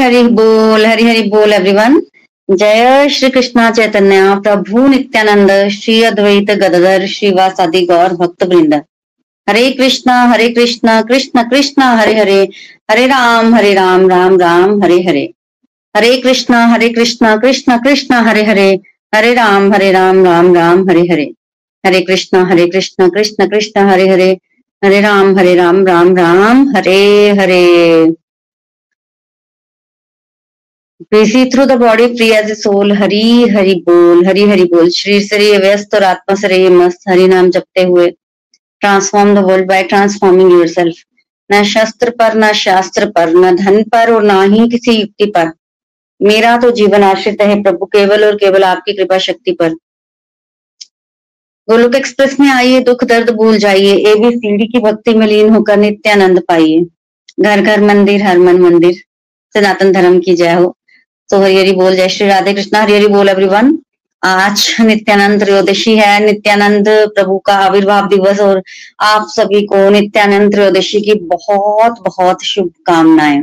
हरी बोल, हरि हरि बोल एवरीवन जय श्री कृष्णा चैतन्य, प्रभु नित्यानंद, श्री अद्वैत गदधर, श्रीवासादि गौर भक्त वृंद हरे कृष्णा हरे कृष्णा, कृष्ण कृष्ण, हरे हरे। हरे राम हरे राम राम राम, हरे हरे। हरे कृष्णा हरे कृष्णा, कृष्ण कृष्ण, हरे हरे। हरे राम हरे राम राम राम, हरे हरे। हरे कृष्णा हरे कृष्णा, कृष्ण कृष्ण, हरे हरे। हरे राम हरे राम राम राम, हरे हरे। Busy through the body, free as a soul. हरी हरि बोल हरी हरि बोल शरीर से रहिए व्यस्त और आत्मा से रहिए मस्त हरि नाम जपते हुए transform the world by transforming your self न शस्त्र पर न शास्त्र पर न धन पर और ना ही किसी युक्ति पर मेरा तो जीवन आश्रित है प्रभु केवल और केवल आपकी कृपा शक्ति पर गोलोक एक्सप्रेस में आइए दुख दर्द भूल जाइए एबी सीढ़ी की भक्ति में लीन होकर नित्यानंद पाइए घर घर मंदिर हर मन मंदिर सनातन धर्म की जय हो तो हरी हरी बोल, जय श्री राधे कृष्णा, हरिहरी हरी बोल एवरीवन आज नित्यानंद त्रयोदशी है, नित्यानंद प्रभु का आविर्भाव दिवस और आप सभी को नित्यानंद त्रयोदशी की बहुत बहुत शुभकामनाएँ।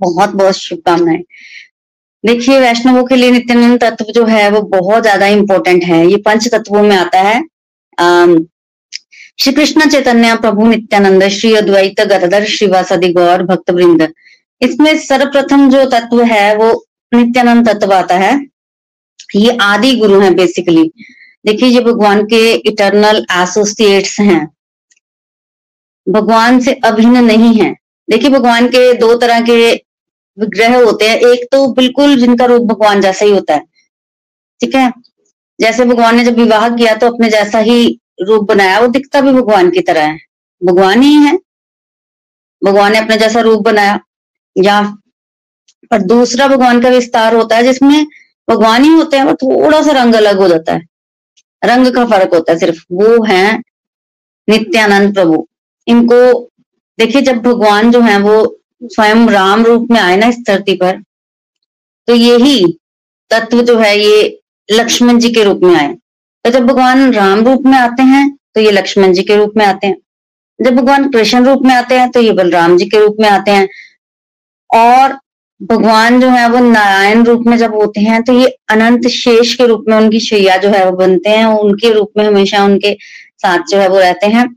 बहुत बहुत शुभकामनाएँ। देखिए, वैष्णवों के लिए नित्यानंद तत्व जो है, वो बहुत ज़्यादा इंपॉर्टेंट है। ये पंच तत्वों में आता है। श्री कृष्ण चैतन्य प्रभु नित्यानंद, श्री अद्वैत गदर श्रीवासदि गौर भक्त वृंद इसमें सर्वप्रथम जो तत्व है, वो नित्यानंद तत्व आता है। ये आदि गुरु हैं बेसिकली देखिए, ये भगवान के इटरनल एसोसिएट्स हैं। भगवान से अभिन्न नहीं है। देखिए, भगवान के दो तरह के विग्रह होते हैं। एक तो बिल्कुल जिनका रूप भगवान जैसा ही होता है। ठीक है? जैसे भगवान ने जब विवाह किया तो अपने जैसा ही रूप बनाया। वो दिखता भी भगवान की तरह है। भगवान ही है। भगवान ने अपने जैसा रूप बनाया। या और दूसरा भगवान का विस्तार होता है, जिसमें भगवान ही होते हैं, वो थोड़ा सा रंग अलग हो जाता है। रंग का फ़र्क होता है सिर्फ़, वो है नित्यानंद प्रभु। इनको देखिए, जब भगवान जो है, वो स्वयं राम रूप में आए ना इस धरती पर तो यही तत्व जो है, ये लक्ष्मण जी के रूप में आए। तो जब भगवान राम रूप में आते हैं तो ये लक्ष्मण जी के रूप में आते हैं। जब भगवान कृष्ण रूप में आते हैं तो ये बलराम जी के रूप में आते हैं। और भगवान जो है, वो नारायण रूप में जब होते हैं तो ये अनंत शेष के रूप में उनकी शैया जो है, वो बनते हैं। उनके रूप में हमेशा उनके साथ जो है, वो रहते हैं।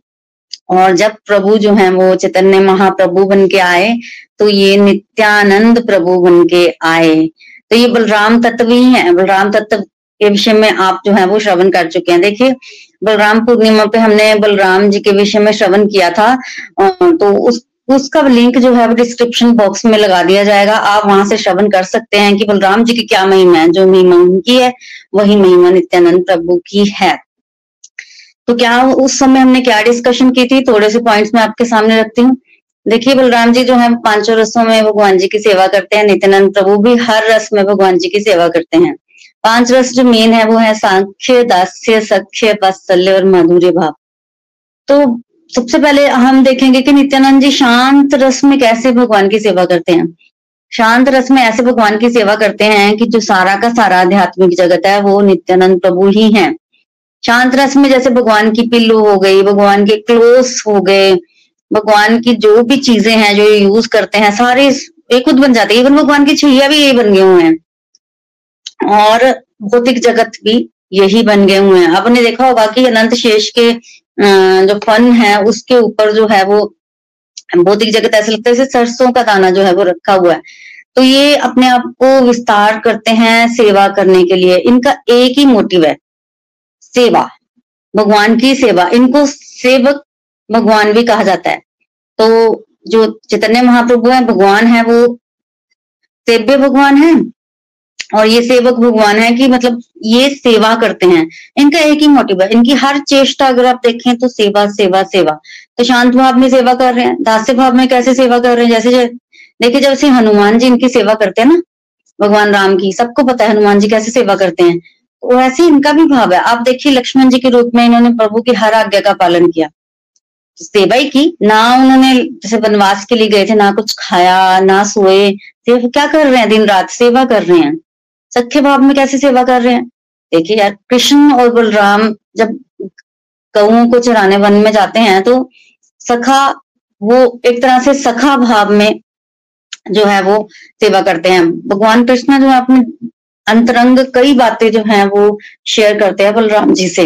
और जब प्रभु जो है, वो चैतन्य महाप्रभु बन के आए तो ये नित्यानंद प्रभु बन के आए। तो ये बलराम तत्व ही है। बलराम तत्व के विषय में आप जो है, वो श्रवण कर चुके हैं। देखिए, बलराम पूर्णिमा पे हमने बलराम जी के विषय में श्रवण किया था। तो उस उसका लिंक जो है वो डिस्क्रिप्शन बॉक्स में लगा दिया जाएगा। आप वहाँ से श्रवण कर सकते हैं कि बलराम जी की क्या महिमा है। जो महिमा उनकी है, वही महिमा नित्यानंद प्रभु की है। तो क्या उस समय हमने क्या डिस्कशन की थी? थोड़े से पॉइंट्स में आपके सामने रखती हूँ। देखिए, बलराम जी जो है, पाँचों रसों में भगवान जी की सेवा करते हैं। नित्यानंद प्रभु भी हर रस में भगवान जी की सेवा करते हैं। पाँच रस जो मेन है, वो है सांख्य, दास्य, सख्य, वात्सल्य और माधुर्य भाव। तो सबसे पहले हम देखेंगे कि नित्यानंद जी शांत रस में कैसे भगवान की सेवा करते हैं। शांत रस में ऐसे भगवान की सेवा करते हैं कि जो सारा का सारा आध्यात्मिक जगत है, वो नित्यानंद प्रभु ही है। शांत रस में जैसे भगवान की पिल्लू हो गई, भगवान के क्लोज हो गए, भगवान की जो भी चीज़ें हैं, जो यूज़ करते हैं, सारे ये खुद बन जाते हैं। इवन भगवान की छैया भी यही बन गए हुए हैं। और भौतिक जगत भी यही बन गए हुए हैं। आपने देखा होगा कि अनंत शेष के जो फन है, उसके ऊपर जो है वो भौतिक जगत, ऐसा लगता है जैसे सरसों का दाना जो है वो रखा हुआ है। तो ये अपने आप को विस्तार करते हैं सेवा करने के लिए। इनका एक ही मोटिव है, सेवा। भगवान की सेवा। इनको सेवक भगवान भी कहा जाता है। तो जो चैतन्य महाप्रभु है, भगवान है वो, सेव्य भगवान है? और ये सेवक भगवान है कि मतलब ये सेवा करते हैं। इनका एक ही मोटिव है। इनकी हर चेष्टा अगर आप देखें तो सेवा सेवा सेवा। तो शांत भाव में सेवा कर रहे हैं। दास्य भाव में कैसे सेवा कर रहे हैं? जैसे देखिए, जब से हनुमान जी इनकी सेवा करते हैं ना, भगवान राम की, सबको पता है हनुमान जी कैसे सेवा करते हैं। तो वैसे इनका भी भाव है। आप देखिए, लक्ष्मण जी के रूप में इन्होंने प्रभु की हर आज्ञा का पालन किया। सेवा ही की। ना उन्होंने जैसे वनवास के लिए गए थे, ना कुछ खाया, ना सोए। क्या कर रहे हैं दिन रात? सेवा कर रहे हैं। सख्य भाव में कैसे सेवा कर रहे हैं? देखिए यार, कृष्ण और बलराम जब गऊ को चराने वन में जाते हैं तो सखा, वो एक तरह से सखा भाव में जो है वो सेवा करते हैं। भगवान कृष्ण जो है अपने अंतरंग कई बातें जो हैं वो शेयर करते हैं बलराम जी से।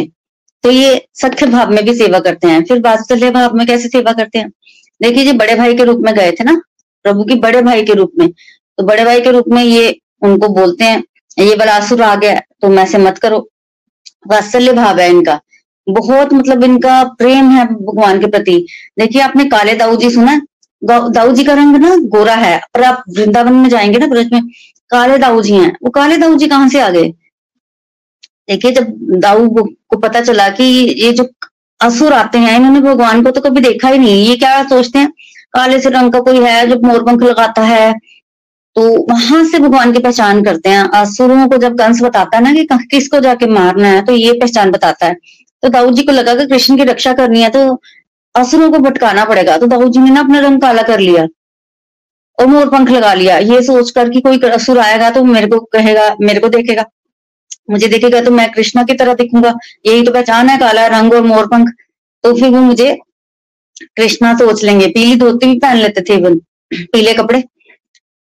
तो ये सख्य भाव में भी सेवा करते हैं। फिर वात्सल्य भाव में कैसे सेवा करते हैं? देखिए जी, बड़े भाई के रूप में गए थे ना? प्रभु की बड़े भाई के रूप में। तो बड़े भाई के रूप में ये उनको बोलते हैं ये बलासुर आ गया तो मैं से मत करो। वात्सल्य भाव है इनका। बहुत मतलब इनका प्रेम है भगवान के प्रति। देखिए, आपने काले दाऊ जी सुना दाऊ जी का रंग ना गोरा है, पर आप वृंदावन में जाएँगे ना ब्रज में, काले दाऊ जी हैं। वो काले दाऊ जी कहाँ से आ गए? देखिए, जब दाऊ को पता चला कि ये जो असुर आते हैं, इन्होंने भगवान को तो कभी देखा ही नहीं। ये क्या सोचते हैं? काले से रंग का कोई है जो मोरपंख लगाता है तो वहाँ से भगवान की पहचान करते हैं। असुरों को जब कंस बताता है ना कि किसको जाके मारना है तो ये पहचान बताता है। तो दाऊद जी को लगा कि कृष्ण की रक्षा करनी है तो असुरों को भटकाना पड़ेगा। तो दाऊद जी ने ना अपना रंग काला कर लिया और मोर पंख लगा लिया। ये सोचकर कि कोई असुर आएगा तो मेरे को कहेगा, मेरे को देखेगा। मुझे देखेगा तो मैं कृष्णा की तरह दिखूँगा। यही तो पहचान है, काला रंग और मोर पंख। तो फिर वो मुझे कृष्णा सोच लेंगे। पीली धोती भी पहन लेते थे वो पीले कपड़े।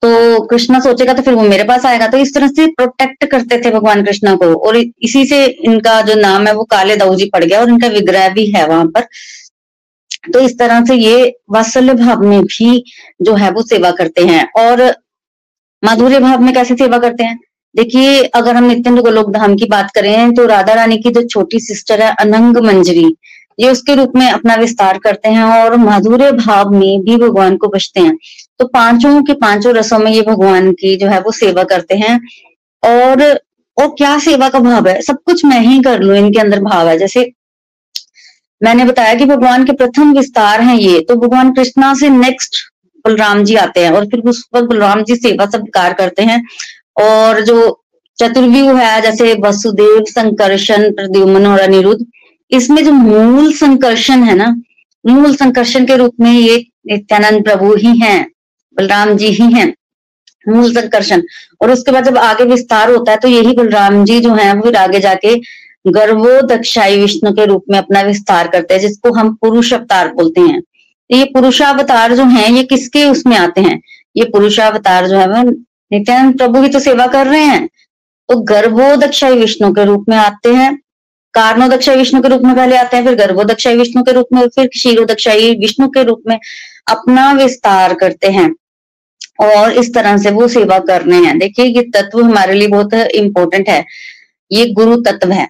तो कृष्णा सोचेगा तो फिर वो मेरे पास आएगा। तो इस तरह से प्रोटेक्ट करते थे भगवान कृष्णा को। और इसी से इनका जो नाम है वो काले दाऊजी पड़ गया और इनका विग्रह भी है वहाँ पर। तो इस तरह से ये वात्सल्य भाव में भी जो है वो सेवा करते हैं। और माधुर्य भाव में कैसे सेवा करते हैं? देखिए, अगर हम नित्य गोलोक धाम की बात करें तो राधा रानी की जो छोटी सिस्टर है, अनंग मंजरी, ये उसके रूप में अपना विस्तार करते हैं और माधुर्य भाव में भी भगवान को बचते हैं। तो पाँचों के पाँचों रसों में ये भगवान की जो है वो सेवा करते हैं। और और क्या सेवा का भाव है? सब कुछ मैं ही कर लू, इनके अंदर भाव है। जैसे मैंने बताया कि भगवान के प्रथम विस्तार हैं ये तो भगवान कृष्णा से नेक्स्ट बलराम जी आते हैं और फिर उस पर बलराम जी सेवा सत्कार करते हैं। और जो चतुर्व्यू है, जैसे वसुदेव संकर्षण प्रद्युमन और अनिरुद्ध, इसमें जो मूल संकर्षण है ना, मूल संकर्षण के रूप में ये नित्यानंद प्रभु ही हैं। बलराम जी ही हैं मूल संकर्षण और उसके बाद जब आगे विस्तार होता है तो यही बलराम जी जो है फिर आगे जाके गर्वो दक्षाई विष्णु के रूप में अपना विस्तार करते हैं, जिसको हम पुरुष अवतार बोलते हैं। तो ये पुरुषावतार जो है, ये किसके उसमें आते हैं? ये पुरुषावतार जो है, वो नित्यानंद प्रभु की तो सेवा कर रहे हैं। तो गर्भोदक्षाई विष्णु के रूप में आते हैं कारणो कारणोदक्षाई विष्णु के रूप में पहले आते हैं, फिर गर्भोदक्षाई विष्णु के रूप में, फिर क्षीरोदक्षाई विष्णु के रूप में अपना विस्तार करते हैं। और इस तरह से वो सेवा करने हैं। देखिए, ये तत्व हमारे लिए बहुत इंपॉर्टेंट है। ये गुरु तत्व है।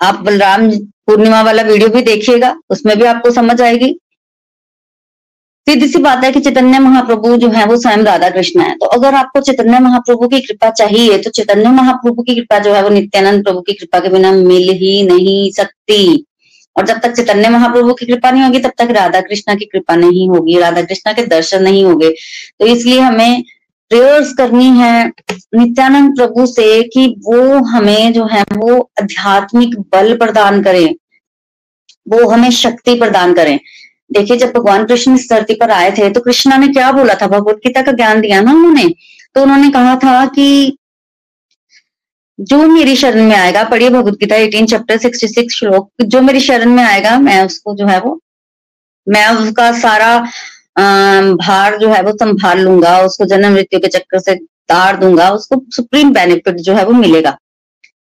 आप बलराम पूर्णिमा वाला वीडियो भी देखिएगा, उसमें भी आपको समझ आएगी। सीधी सी बात है कि चैतन्य महाप्रभु जो है, वो स्वयं राधा कृष्ण है। तो अगर आपको चैतन्य महाप्रभु की कृपा चाहिए तो चैतन्य महाप्रभु की कृपा जो है, वो नित्यानंद प्रभु की कृपा के बिना मिल ही नहीं सकती। और जब तक चैतन्य महाप्रभु की कृपा नहीं होगी, तब तक राधा कृष्णा की कृपा नहीं होगी, राधा कृष्णा के दर्शन नहीं होंगे। तो इसलिए हमें प्रेयर्स करनी है नित्यानंद प्रभु से कि वो हमें जो है, वो आध्यात्मिक बल प्रदान करें। वो हमें शक्ति प्रदान करें। देखिए, जब भगवान कृष्ण इस धरती पर आए थे तो कृष्णा ने क्या बोला था? भगवत गीता का ज्ञान दिया ना उन्होंने? तो उन्होंने कहा था कि जो मेरी शरण में आएगा, पढ़िए Bhagavad Gita eighteen chapter sixty six श्लोक, जो मेरी शरण में आएगा, मैं उसको जो है वो, मैं उसका सारा भार जो है वो संभाल लूँगा, उसको जन्म मृत्यु के चक्कर से तार दूँगा, उसको सुप्रीम बेनिफिट जो है वो मिलेगा।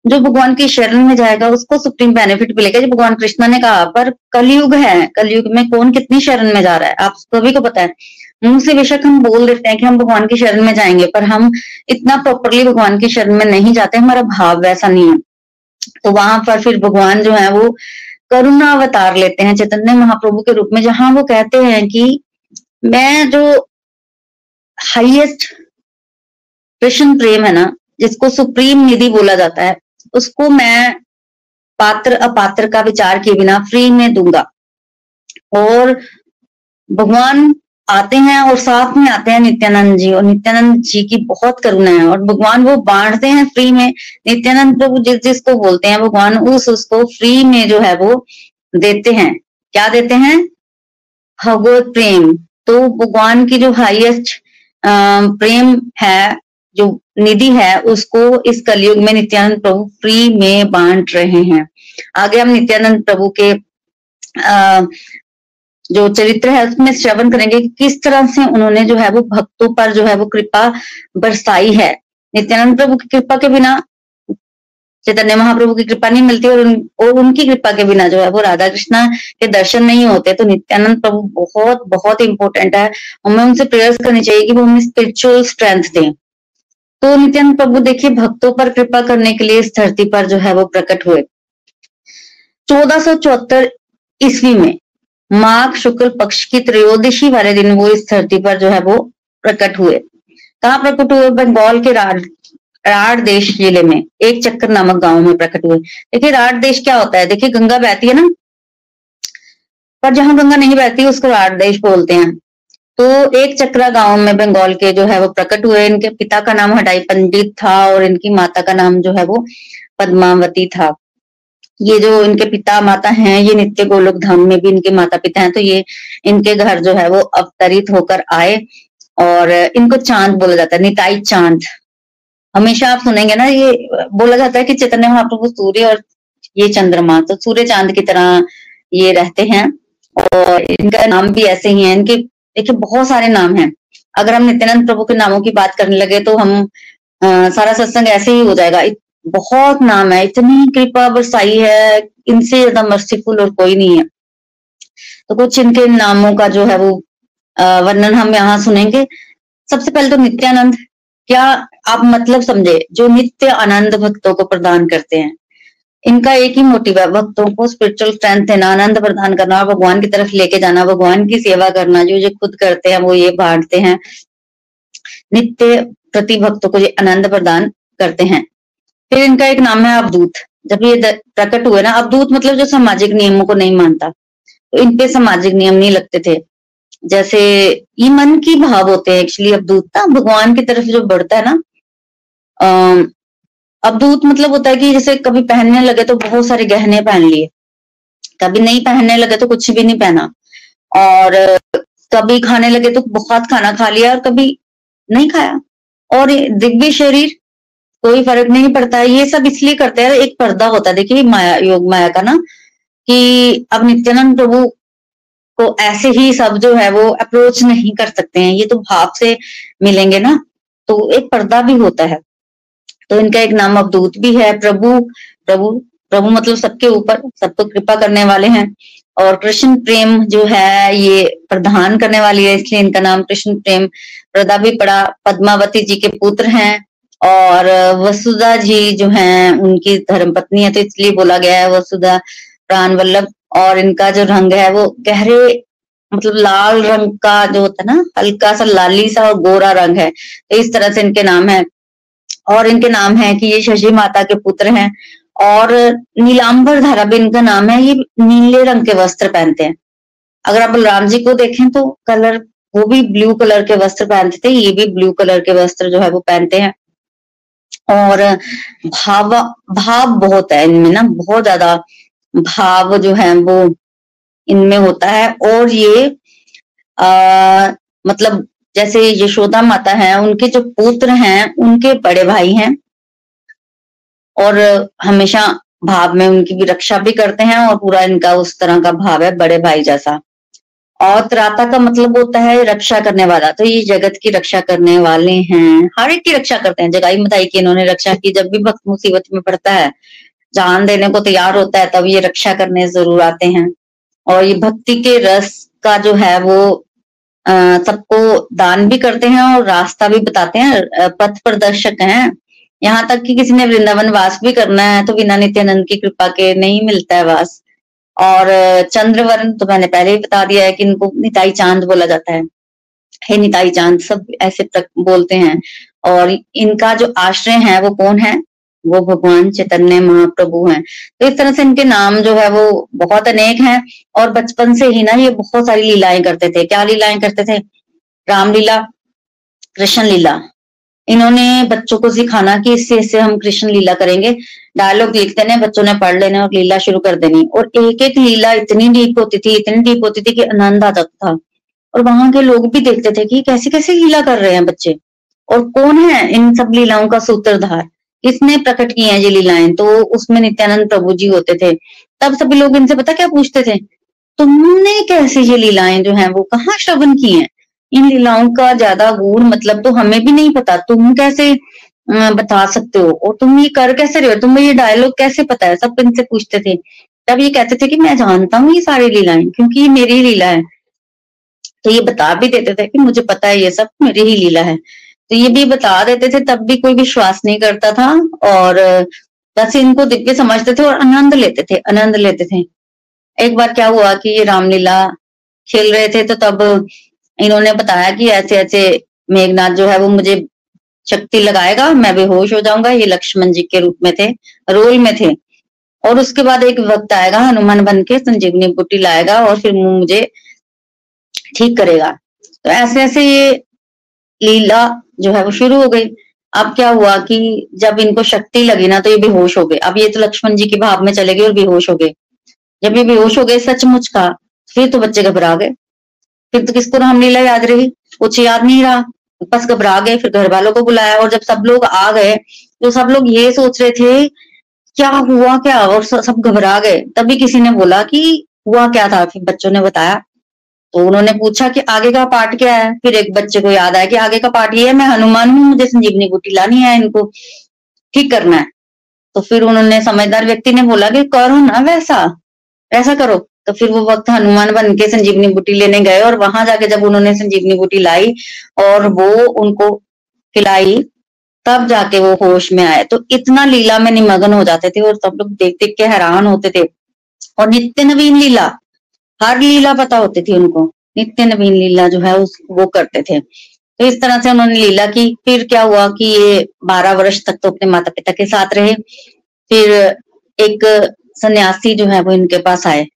जो भगवान की शरण में जाएगा, उसको सुप्रीम बेनिफिट मिलेगा। जो भगवान कृष्णा ने कहा, पर कलयुग है, कलयुग में कौन कितनी शरण में जा रहा है? आप सभी को पता है। मुँह से बेशक हम बोल देते हैं कि हम भगवान की शरण में जाएँगे, पर हम इतना प्रॉपरली भगवान की शरण में नहीं जाते, हमारा भाव वैसा नहीं है। तो वहाँ पर फिर भगवान जो है वो करुणा अवतार लेते हैं, चैतन्य महाप्रभु के रूप में, जहाँ वो कहते हैं कि मैं जो हाईएस्ट कृष्ण प्रेम है ना, जिसको सुप्रीम निधि बोला जाता है, उसको मैं पात्र अपात्र का विचार किए बिना फ्री में दूँगा। और भगवान आते हैं और साथ में आते हैं नित्यानंद जी और नित्यानंद जी की बहुत करुणा है और भगवान वो बांटते हैं फ्री में। नित्यानंद प्रभु जिस जिसको बोलते हैं भगवान उस उसको फ्री में जो है वो देते हैं। क्या देते हैं? भगवत प्रेम। तो भगवान की जो हाईएस्ट प्रेम है जो निधि है उसको इस कलयुग में नित्यानंद प्रभु फ्री में बांट रहे हैं। आगे हम नित्यानंद प्रभु के आ, जो चरित्र है उसमें श्रवण करेंगे कि किस तरह से उन्होंने जो है वो भक्तों पर जो है वो कृपा बरसाई है। नित्यानंद प्रभु की कृपा के बिना चैतन्य महाप्रभु की कृपा नहीं मिलती और, उन, और उनकी कृपा के बिना जो है वो राधा कृष्णा के दर्शन नहीं होते तो नित्यानंद प्रभु बहुत बहुत इंपॉर्टेंट है हमें उनसे प्रेयर्स करनी चाहिए कि वो हमें स्पिरिचुअल स्ट्रेंथ दें। तो नित्यानंद प्रभु देखिए भक्तों पर कृपा करने के लिए इस धरती पर जो है वो प्रकट हुए। चौदह सौ चौहत्तर ईस्वी में माघ शुक्ल पक्ष की त्रयोदशी वाले दिन वो इस धरती पर जो है वो प्रकट हुए। कहा प्रकट हुए? बंगाल के राड राड देश ज़िले में, एक चक्कर नामक गाँव में प्रकट हुए। देखिए, राड देश क्या होता है? देखिए, गंगा बहती है ना? पर जहाँ गंगा नहीं बहती, उसको राड देश बोलते हैं। तो एक चक्रा गाँव में बंगाल के जो है वो प्रकट हुए। इनके पिता का नाम हटाई पंडित था और इनकी माता का नाम जो है वो पद्मावती था। ये जो इनके पिता माता हैं ये नित्य गोलोक धाम में भी इनके माता पिता हैं तो ये इनके घर जो है वो अवतरित होकर आए और इनको चाँद बोला जाता है निताई चाँद। हमेशा आप सुनेंगे ना ये बोला जाता है कि चैतन्य महाप्रभु सूर्य और ये चंद्रमा तो सूर्य चाँद की तरह ये रहते हैं और इनका नाम भी ऐसे ही है। इनके देखिए बहुत सारे नाम हैं। अगर हम नित्यानंद प्रभु के नामों की बात करने लगे तो हम आ, सारा सत्संग ऐसे ही हो जाएगा। बहुत नाम है, इतनी कृपा बरसाई है, इनसे ज़्यादा मर्सीफुल और कोई नहीं है। तो कुछ इनके नामों का जो है वो वर्णन हम यहाँ सुनेंगे। सबसे पहले तो नित्यानंद। क्या आप मतलब समझे, जो नित्य आनंद भक्तों को प्रदान करते हैं? इनका एक ही मोटिव है, भक्तों को स्पिरिचुअल स्ट्रेंथ देना, आनंद प्रदान करना और भगवान की तरफ़ लेके जाना, भगवान की सेवा करना, जो जो खुद करते हैं, वो ये बांटते हैं। नित्य प्रति भक्तों को ये आनंद प्रदान करते हैं। फिर इनका एक नाम है अवधूत जब ये प्रकट हुए ना अवधूत मतलब जो सामाजिक नियमों को नहीं मानता। तो इन पे सामाजिक नियम नहीं लगते थे। जैसे ये मन की भाव होते हैं एक्चुअली अवधूतता भगवान की तरफ़ जो बढ़ता है ना अवधूत मतलब होता है कि जैसे कभी पहनने लगे तो बहुत सारे गहने पहन लिए। कभी नहीं पहनने लगे तो कुछ भी नहीं पहना। और कभी खाने लगे तो बहुत खाना खा लिया और कभी नहीं खाया। और दिव्य शरीर कोई फ़र्क नहीं पड़ता। ये सब इसलिए करते हैं, एक पर्दा होता है। देखिए, माया, योग माया का ना, कि अब नित्यानंद प्रभु को ऐसे ही सब जो है वो अप्रोच नहीं कर सकते हैं। ये तो भाव से मिलेंगे ना। तो एक पर्दा भी होता है। तो इनका एक नाम अवधूत भी है। प्रभु प्रभु प्रभु मतलब सबके ऊपर, सबको कृपा करने वाले हैं। और कृष्ण प्रेम जो है, ये प्रधान करने वाली है। इसलिए इनका नाम कृष्ण प्रेम। प्रदा भी पड़ा। पद्मावती जी के पुत्र हैं। और वसुधा जी जो हैं, उनकी धर्म पत्नी है तो इसलिए बोला गया है, वसुधा प्राण वल्लभ, और इनका जो रंग है, वो गहरे मतलब लाल रंग का जो होता है ना, हल्का सा लाली सा और गोरा रंग है तो इस तरह से इनके नाम है। और इनके नाम है कि ये शशि माता के पुत्र हैं, और नीलांबर धारा भी इनका नाम है, ये नीले रंग के वस्त्र पहनते हैं। अगर आप बलराम जी को देखें तो कलर, वो भी ब्लू कलर के वस्त्र पहनते थे, ये भी ब्लू कलर के वस्त्र जो है वो पहनते हैं। और भाव भाव बहुत है इनमें ना बहुत ज़्यादा भाव जो है वो इनमें होता है। और ये आ, मतलब जैसे यशोदा माता है उनके जो पुत्र हैं उनके बड़े भाई हैं। और हमेशा भाव में उनकी भी रक्षा भी करते हैं और पूरा इनका उस तरह का भाव है बड़े भाई जैसा। और त्राता का मतलब होता है रक्षा करने वाला। तो ये जगत की रक्षा करने वाले हैं। हर एक की रक्षा करते हैं। जगाई मताई की इन्होंने रक्षा की। जब भी भक्त मुसीबत में पड़ता है, जान देने को तैयार होता है, तब ये रक्षा करने ज़रूर आते हैं। और ये भक्ति के रस का जो है वो सबको दान भी करते हैं और रास्ता भी बताते हैं। पथ प्रदर्शक हैं। यहाँ तक कि किसी ने वृंदावन वास भी करना है तो बिना नित्यानंद की कृपा के नहीं मिलता है वास। और चंद्रवर्ण तो मैंने पहले ही बता दिया है कि इनको निताई चाँद बोला जाता है। हे निताई चाँद, सब ऐसे तक बोलते हैं। और इनका जो आश्रय है वो कौन है? वो भगवान चैतन्य महाप्रभु हैं। तो इस तरह से इनके नाम जो है वो बहुत अनेक हैं और बचपन से ही ना ये बहुत सारी लीलाएँ करते थे। क्या लीलाएँ करते थे? रामलीला कृष्ण लीला इन्होंने बच्चों को सिखाना कि इससे इससे हम कृष्ण लीला करेंगे। डायलॉग लिख देने बच्चों ने पढ़ लेने और लीला शुरू कर देनी। और एक एक लीला इतनी डीप होती थी, इतनी डीप होती थी कि आनंद आ जाता था। और वहाँ के लोग भी देखते थे कि कैसे कैसे लीला कर रहे हैं बच्चे। और कौन है इन सब लीलाओं का सूत्रधार? किसने प्रकट की है ये लीलाएँ? तो उसमें नित्यानंद प्रभु जी होते थे। तब सभी लोग इनसे पता क्या पूछते थे? तुमने कैसे ये लीलाएँ जो है, वो कहाँ श्रवण की हैं? इन लीलाओं का ज़्यादा गुण मतलब तो हमें भी नहीं पता। तुम कैसे बता सकते हो? और तुम ये कर कैसे रहे हो? तुम्हें ये डायलॉग कैसे पता है? सब इनसे पूछते थे। तब ये कहते थे कि मैं जानता हूँ ये सारी लीलाएँ, क्योंकि ये मेरी लीला है। तो ये बता भी देते थे कि मुझे पता है ये सब मेरी ही लीला है। तो ये भी बता देते थे, तब भी कोई विश्वास नहीं करता था और, बस इनको दिव्य समझते थे और आनंद लेते थे, आनंद लेते थे। एक बार क्या हुआ कि ये रामलीला खेल रहे थे तो तब इन्होंने बताया कि ऐसे ऐसे मेघनाथ जो है वो मुझे शक्ति लगाएगा, मैं बेहोश हो जाऊँगा, ये लक्ष्मण जी के रूप में थे, रोल में थे। और उसके बाद एक वक्त आएगा, हनुमान बन के संजीवनी बुट्टी लाएगा और फिर मुझे ठीक करेगा। तो ऐसे ऐसे ये लीला जो है वो शुरू हो गई। अब क्या हुआ कि जब इनको शक्ति लगी ना तो ये बेहोश हो गए। अब ये तो लक्ष्मण जी के भाव में चले गए और बेहोश हो गए। जब ये बेहोश हो गए सचमुच का, फिर तो बच्चे घबरा गए। फिर तो किसको रामलीला याद रही? कुछ याद नहीं रहा। बस घबरा गए, फिर घर वालों को बुलाया और जब सब लोग आ गए तो सब लोग ये सोच रहे थे, क्या हुआ क्या? और सब घबरा गए। तभी किसी ने बोला कि हुआ क्या था? फिर बच्चों ने बताया। तो उन्होंने पूछा कि आगे का पार्ट क्या है? फिर एक बच्चे को याद आया कि आगे का पार्ट ये है, मैं हनुमान हूँ, मुझे संजीवनी बूटी लानी है इनको। ठीक करना है। तो फिर उन्होंने समझदार व्यक्ति ने बोला कि करो ना वैसा। ऐसा करो। तो फिर वो वक्त हनुमान बन के संजीवनी बूटी लेने गए और वहाँ जाके जब उन्होंने संजीवनी बूटी लाई और वो उनको खिलाई, तब जाके वो होश में आए। तो इतना लीला में निमग्न हो जाते थे और सब लोग देख देख के हैरान होते थे। और नित्य नवीन लीला, हर लीला पता होती थी उनको। नित्य नवीन लीला जो है उस, वो करते थे। तो इस तरह से उन्होंने लीला की। फिर क्या हुआ कि ये बारह वर्ष तक तो अपने माता पिता के साथ रहे। फिर एक सन्यासी जो है वो इनके पास आए।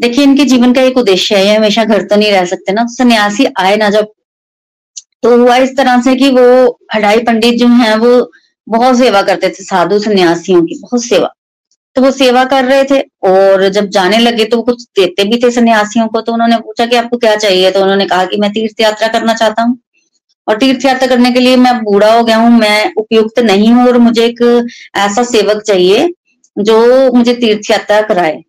देखिए, इनके जीवन का एक उद्देश्य है, ये हमेशा घर तो नहीं रह सकते ना। सन्यासी आए ना जब तो हुआ इस तरह से कि वो हडाई पंडित जो है, वो बहुत सेवा करते थे, साधु सन्यासियों की, बहुत सेवा। तो वो सेवा कर रहे थे और जब जाने लगे तो वो कुछ देते भी थे सन्यासियों को तो उन्होंने पूछा कि आपको क्या चाहिए? तो उन्होंने कहा कि मैं तीर्थ यात्रा करना चाहता हूँ। और तीर्थ यात्रा करने के लिए मैं बूढ़ा हो गया हूँ, मैं उपयुक्त नहीं हूँ और मुझे एक ऐसा सेवक चाहिए, जो मुझे तीर्थ यात्रा कराए।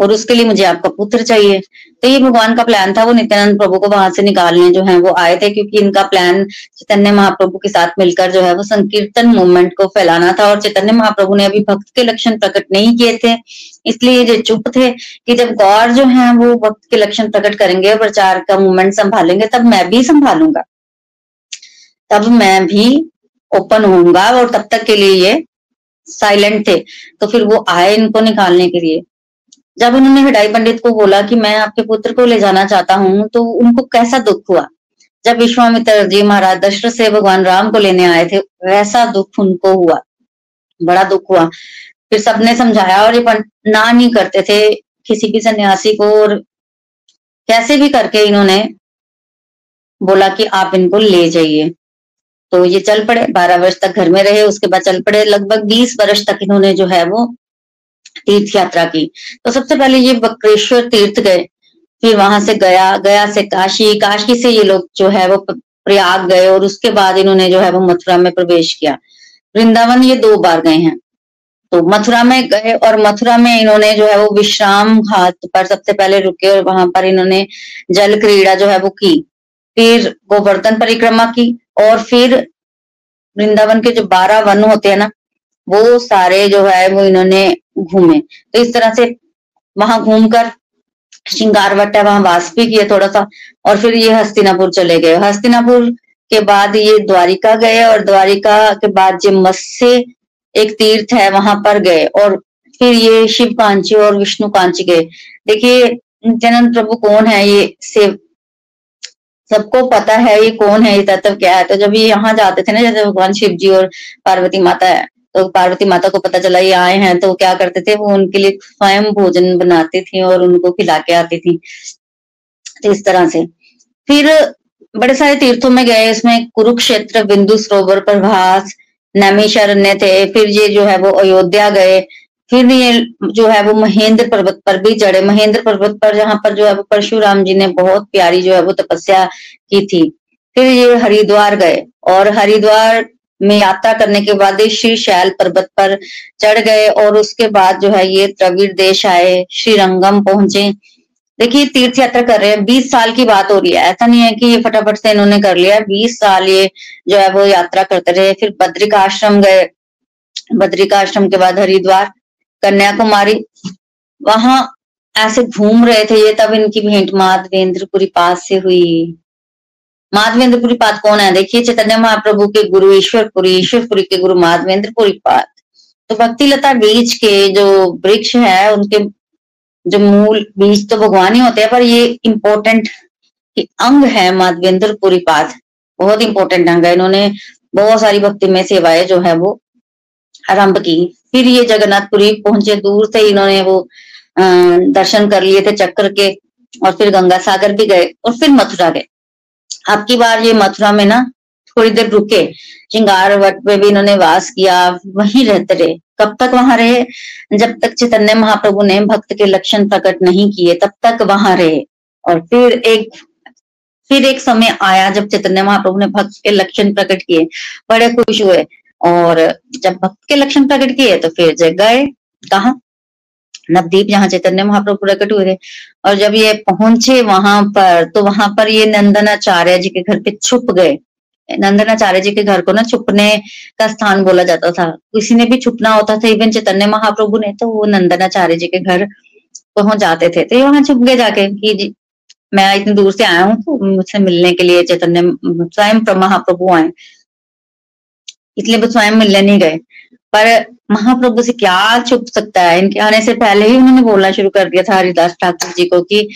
और उसके लिए मुझे आपका पुत्र चाहिए। तो ये भगवान का प्लान था, वो नित्यानंद प्रभु को वहाँ से निकालने जो है वो आए थे, क्योंकि इनका प्लान चैतन्य महाप्रभु के साथ मिलकर जो है वो संकीर्तन मूवमेंट को फैलाना था और चैतन्य महाप्रभु ने अभी भक्त के लक्षण प्रकट नहीं किए थे। इसलिए जो चुप थे कि जब गौर जो है वो भक्त के लक्षण प्रकट करेंगे, प्रचार का मूवमेंट संभालेंगे, तब मैं भी संभालूँगा। तब मैं भी ओपन होऊँगा और तब तक के लिए ये साइलेंट थे। तो फिर वो आए इनको निकालने के लिए। जब उन्होंने हटाई पंडित को बोला कि मैं आपके पुत्र को ले जाना चाहता हूँ तो उनको कैसा दुख हुआ? जब विश्वामित्र जी महाराज दशरथ से भगवान राम को लेने आए थे, वैसा दुख उनको हुआ, बड़ा दुख हुआ। फिर सबने समझाया और ये ना नहीं करते थे किसी भी सन्यासी को और कैसे भी करके इन्होंने बोला कि आप इनको ले जाइए। तो ये चल पड़े, बारह वर्ष तक घर में रहे, उसके बाद चल पड़े, लगभग बीस वर्ष तक इन्होंने जो है वो तीर्थ यात्रा की। तो सबसे पहले ये बक्रेश्वर तीर्थ गए, फिर वहाँ से गया गया से काशी काशी से ये लोग जो है वो प्रयाग गए और उसके बाद इन्होंने जो है वो मथुरा में प्रवेश किया। वृंदावन ये दो बार गए हैं। तो मथुरा में गए और मथुरा में इन्होंने जो है वो विश्राम घाट पर सबसे पहले रुके और वहाँ पर इन्होंने जल क्रीड़ा जो है वो की। फिर गोवर्धन परिक्रमा की और फिर वृंदावन के जो बारह वन होते हैं ना वो सारे जो है वो इन्होंने घूमे। तो इस तरह से वहाँ घूमकर श्रृंगार वट है वहाँ वास भी किए थोड़ा सा और फिर ये हस्तिनापुर चले गए। हस्तिनापुर के बाद ये द्वारिका गए और द्वारिका के बाद जो मत्स्य एक तीर्थ है वहाँ पर गए और फिर ये शिव कांची और विष्णु कांची गए। देखिए नित्यानंद प्रभु कौन है ये सेव? सबको पता है ये कौन है ये तत्व क्या है? तो जब ये यहाँ जाते थे ना जैसे भगवान शिव जी और पार्वती माता है तो पार्वती माता को पता चला, ये आए हैं। तो क्या करते थे, वो उनके लिए स्वयं भोजन बनाते थे और उनको खिला के आती थी। तो इस तरह से। फिर बड़े सारे तीर्थों में गए, इसमें कुरुक्षेत्र, बिंदु सरोवर, प्रभास नैमिशरण्य थे। फिर ये जो है वो अयोध्या गए। फिर ये जो है वो महेंद्र पर्वत पर भी चढ़े। महेंद्र पर्वत पर जहाँ पर जो है वो परशुराम जी ने बहुत प्यारी जो है वो तपस्या की थी। फिर ये हरिद्वार गए और हरिद्वार में यात्रा करने के बाद श्री शैल पर्वत पर चढ़ गए और उसके बाद जो है ये द्रविड़ देश आए, श्रीरंगम पहुँचे। देखिए तीर्थ यात्रा कर रहे हैं। बीस साल की बात हो रही है। ऐसा नहीं है कि ये फटाफट से इन्होंने कर लिया बीस साल ये जो है वो यात्रा करते रहे। फिर बद्रिका आश्रम गए। बद्रिका आश्रम के बाद हरिद्वार, कन्याकुमारी। वहाँ ऐसे घूम रहे थे ये तब इनकी भेंट माधवेंद्रपुरी पास से हुई। माधवेंद्रपुरी पाद कौन है? देखिए, चैतन्य महाप्रभु के गुरु, ईश्वरपुरी ईश्वरपुरी के गुरु माधवेंद्रपुरी पाद। तो भक्ति लता बीज के जो वृक्ष है, उनके जो मूल बीज तो भगवान ही होते हैं, पर ये इम्पोर्टेंट अंग है माधवेंद्रपुरी पाद। बहुत इंपॉर्टेंट अंग है। इन्होंने बहुत सारी भक्ति में सेवाएँ जो है वो आरंभ की। फिर ये जगन्नाथपुरी पहुँचे, दूर से इन्होंने वो दर्शन कर लिए थे चक्कर के, और फिर गंगा सागर भी गए, और फिर मथुरा गए। अब की बार ये मथुरा में ना थोड़ी देर रुके, श्रृंगार वट में भी इन्होंने वास किया, वहीं रहते रहे। कब तक वहाँ रहे? जब तक चैतन्य महाप्रभु ने भक्त के लक्षण प्रकट नहीं किए, तब तक वहाँ रहे। और फिर एक फिर एक समय आया जब चैतन्य महाप्रभु ने भक्त के लक्षण प्रकट किए। बड़े खुश हुए। और जब भक्त के लक्षण प्रकट किए तो फिर जग गए। कहा? नवदीप, जहाँ चैतन्य महाप्रभु प्रकट हुए थे। और जब ये पहुँचे वहाँ पर तो वहाँ पर ये नंदनाचार्य जी के घर पे छुप गए। नंदनाचार्य जी के घर को ना छुपने का स्थान बोला जाता था। किसी ने भी छुपना होता था इवन चैतन्य महाप्रभु ने तो वो नंदनाचार्य जी के घर पहुँच जाते थे। तो ये वहाँ छुप गए जाके कि मैं इतनी दूर से आया हूँ तो मुझसे मिलने के लिए चैतन्य, स्वयं महाप्रभु आए। इसलिए वो स्वयं मिलने नहीं गए। पर महाप्रभु से क्या छुप सकता है? इनके आने से पहले ही उन्होंने बोलना शुरू कर दिया था हरिदास ठाकुर जी को कि,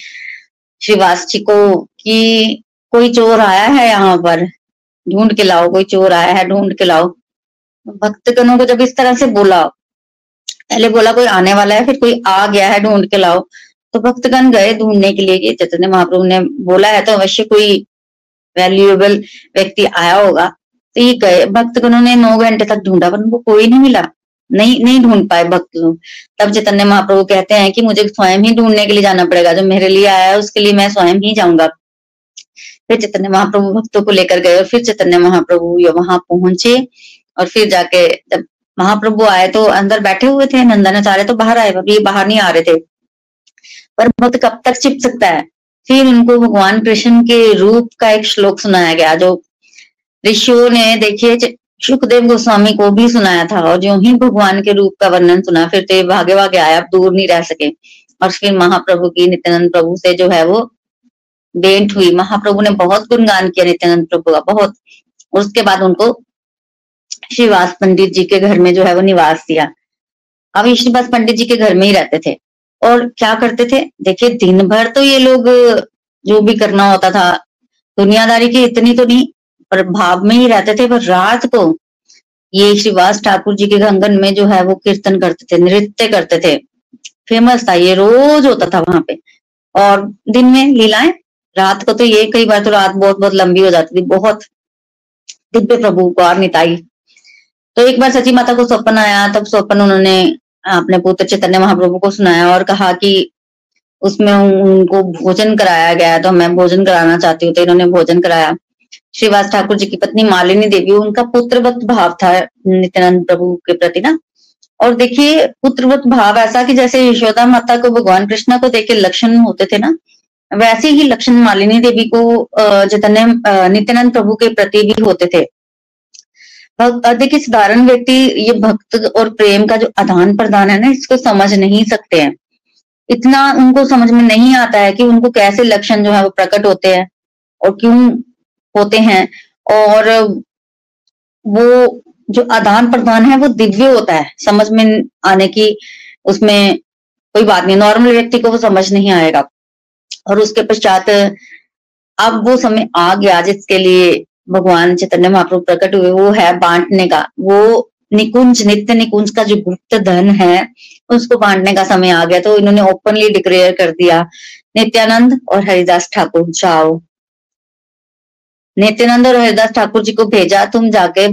श्रीवास जी को कि कोई चोर आया है यहाँ पर? ढूंढ के लाओ, कोई चोर आया है, ढूंढ के लाओ। भक्तगणों को जब इस तरह से बोला, पहले बोला कोई आने वाला है, फिर कोई आ गया है, ढूंढ के लाओ। तो भक्तगण गए ढूँढने के लिए चैतन्य महाप्रभु ने बोला है तो अवश्य कोई वैल्यूएबल व्यक्ति आया होगा। तो ये गए, भक्तगणों ने नौ घंटे तक ढूंढा, पर उनको कोई नहीं मिला। नहीं नहीं ढूंढ पाए भक्त लोग। तब चैतन्य महाप्रभु कहते हैं कि मुझे स्वयं ही ढूँढने के लिए जाना पड़ेगा। जो मेरे लिए आया है, उसके लिए मैं स्वयं ही जाऊँगा। फिर चैतन्य महाप्रभु भक्तों को लेकर गए और फिर चैतन्य महाप्रभु वहाँ पहुँचे और फिर जाके जब महाप्रभु आए तो अंदर बैठे हुए थे, नंदनाचार्य तो बाहर आए ये बाहर नहीं आ रहे थे। पर भक्त कब तक छिप सकता है? फिर उनको भगवान कृष्ण के रूप का एक श्लोक सुनाया गया, जो ऋषियों ने देखिए सुखदेव गोस्वामी को भी सुनाया था और जो ही भगवान के रूप का वर्णन सुना, फिर तो भागे भागे आया दूर नहीं रह सके। और फिर महाप्रभु की नित्यानंद प्रभु से जो है वो भेंट हुई। महाप्रभु ने बहुत गुणगान किया नित्यानंद प्रभु का, बहुत। उसके बाद उनको श्रीवास पंडित जी के घर में जो है वो निवास दिया। अब श्रीवास पंडित जी के घर में ही रहते थे। और क्या करते थे? देखिए दिन भर तो ये लोग जो भी करना होता था, दुनियादारी की इतनी तो नहीं पर भाव में ही रहते थे, पर रात को ये श्रीवास ठाकुर जी के गंगन में जो है वो कीर्तन करते थे, नृत्य करते थे। फ़ेमस था, ये रोज होता था वहाँ पे। और दिन में लीलाएँ, रात को तो ये कई बार तो रात बहुत बहुत लंबी हो जाती थी, बहुत। दिव्य प्रभु को और निताई। तो एक बार सची माता को स्वप्न आया, तब स्वप्न उन्होंने अपने पुत्र चैतन्य महाप्रभु को सुनाया और कहा कि उसमें उनको भोजन कराया गया तो मैं भोजन कराना चाहती हूँ तो इन्होंने भोजन कराया। श्रीवास ठाकुर जी की पत्नी मालिनी देवी, उनका पुत्रवत भाव था नित्यानंद प्रभु के प्रति ना। और देखिए, पुत्रवत भाव ऐसा कि जैसे यशोदा माता को भगवान कृष्ण को देखे लक्षण होते थे ना, वैसे ही लक्षण मालिनी देवी को चैतन्य नित्यानंद प्रभु के प्रति भी होते थे। देखिए, साधारण व्यक्ति ये भक्त और प्रेम का जो आदान प्रदान है ना, इसको समझ नहीं सकते हैं। इतना उनको समझ में नहीं आता है कि उनको कैसे लक्षण जो है वो प्रकट होते हैं और क्यों होते हैं और वो जो आदान प्रदान है वो दिव्य होता है। समझ में आने की उसमें कोई बात नहीं नॉर्मल व्यक्ति को वो समझ नहीं आएगा। और उसके पश्चात अब वो समय आ गया जिसके लिए भगवान चैतन्य महाप्रभु प्रकट हुए, वो है बांटने का। वो निकुंज, नित्य निकुंज का जो गुप्त धन है, उसको बांटने का समय आ गया। तो इन्होंने ओपनली डिक्लेयर कर दिया, नित्यानंद और हरिदास ठाकुर, जाओ। नित्यानंद और हरिदास ठाकुर जी को भेजा, तुम जाके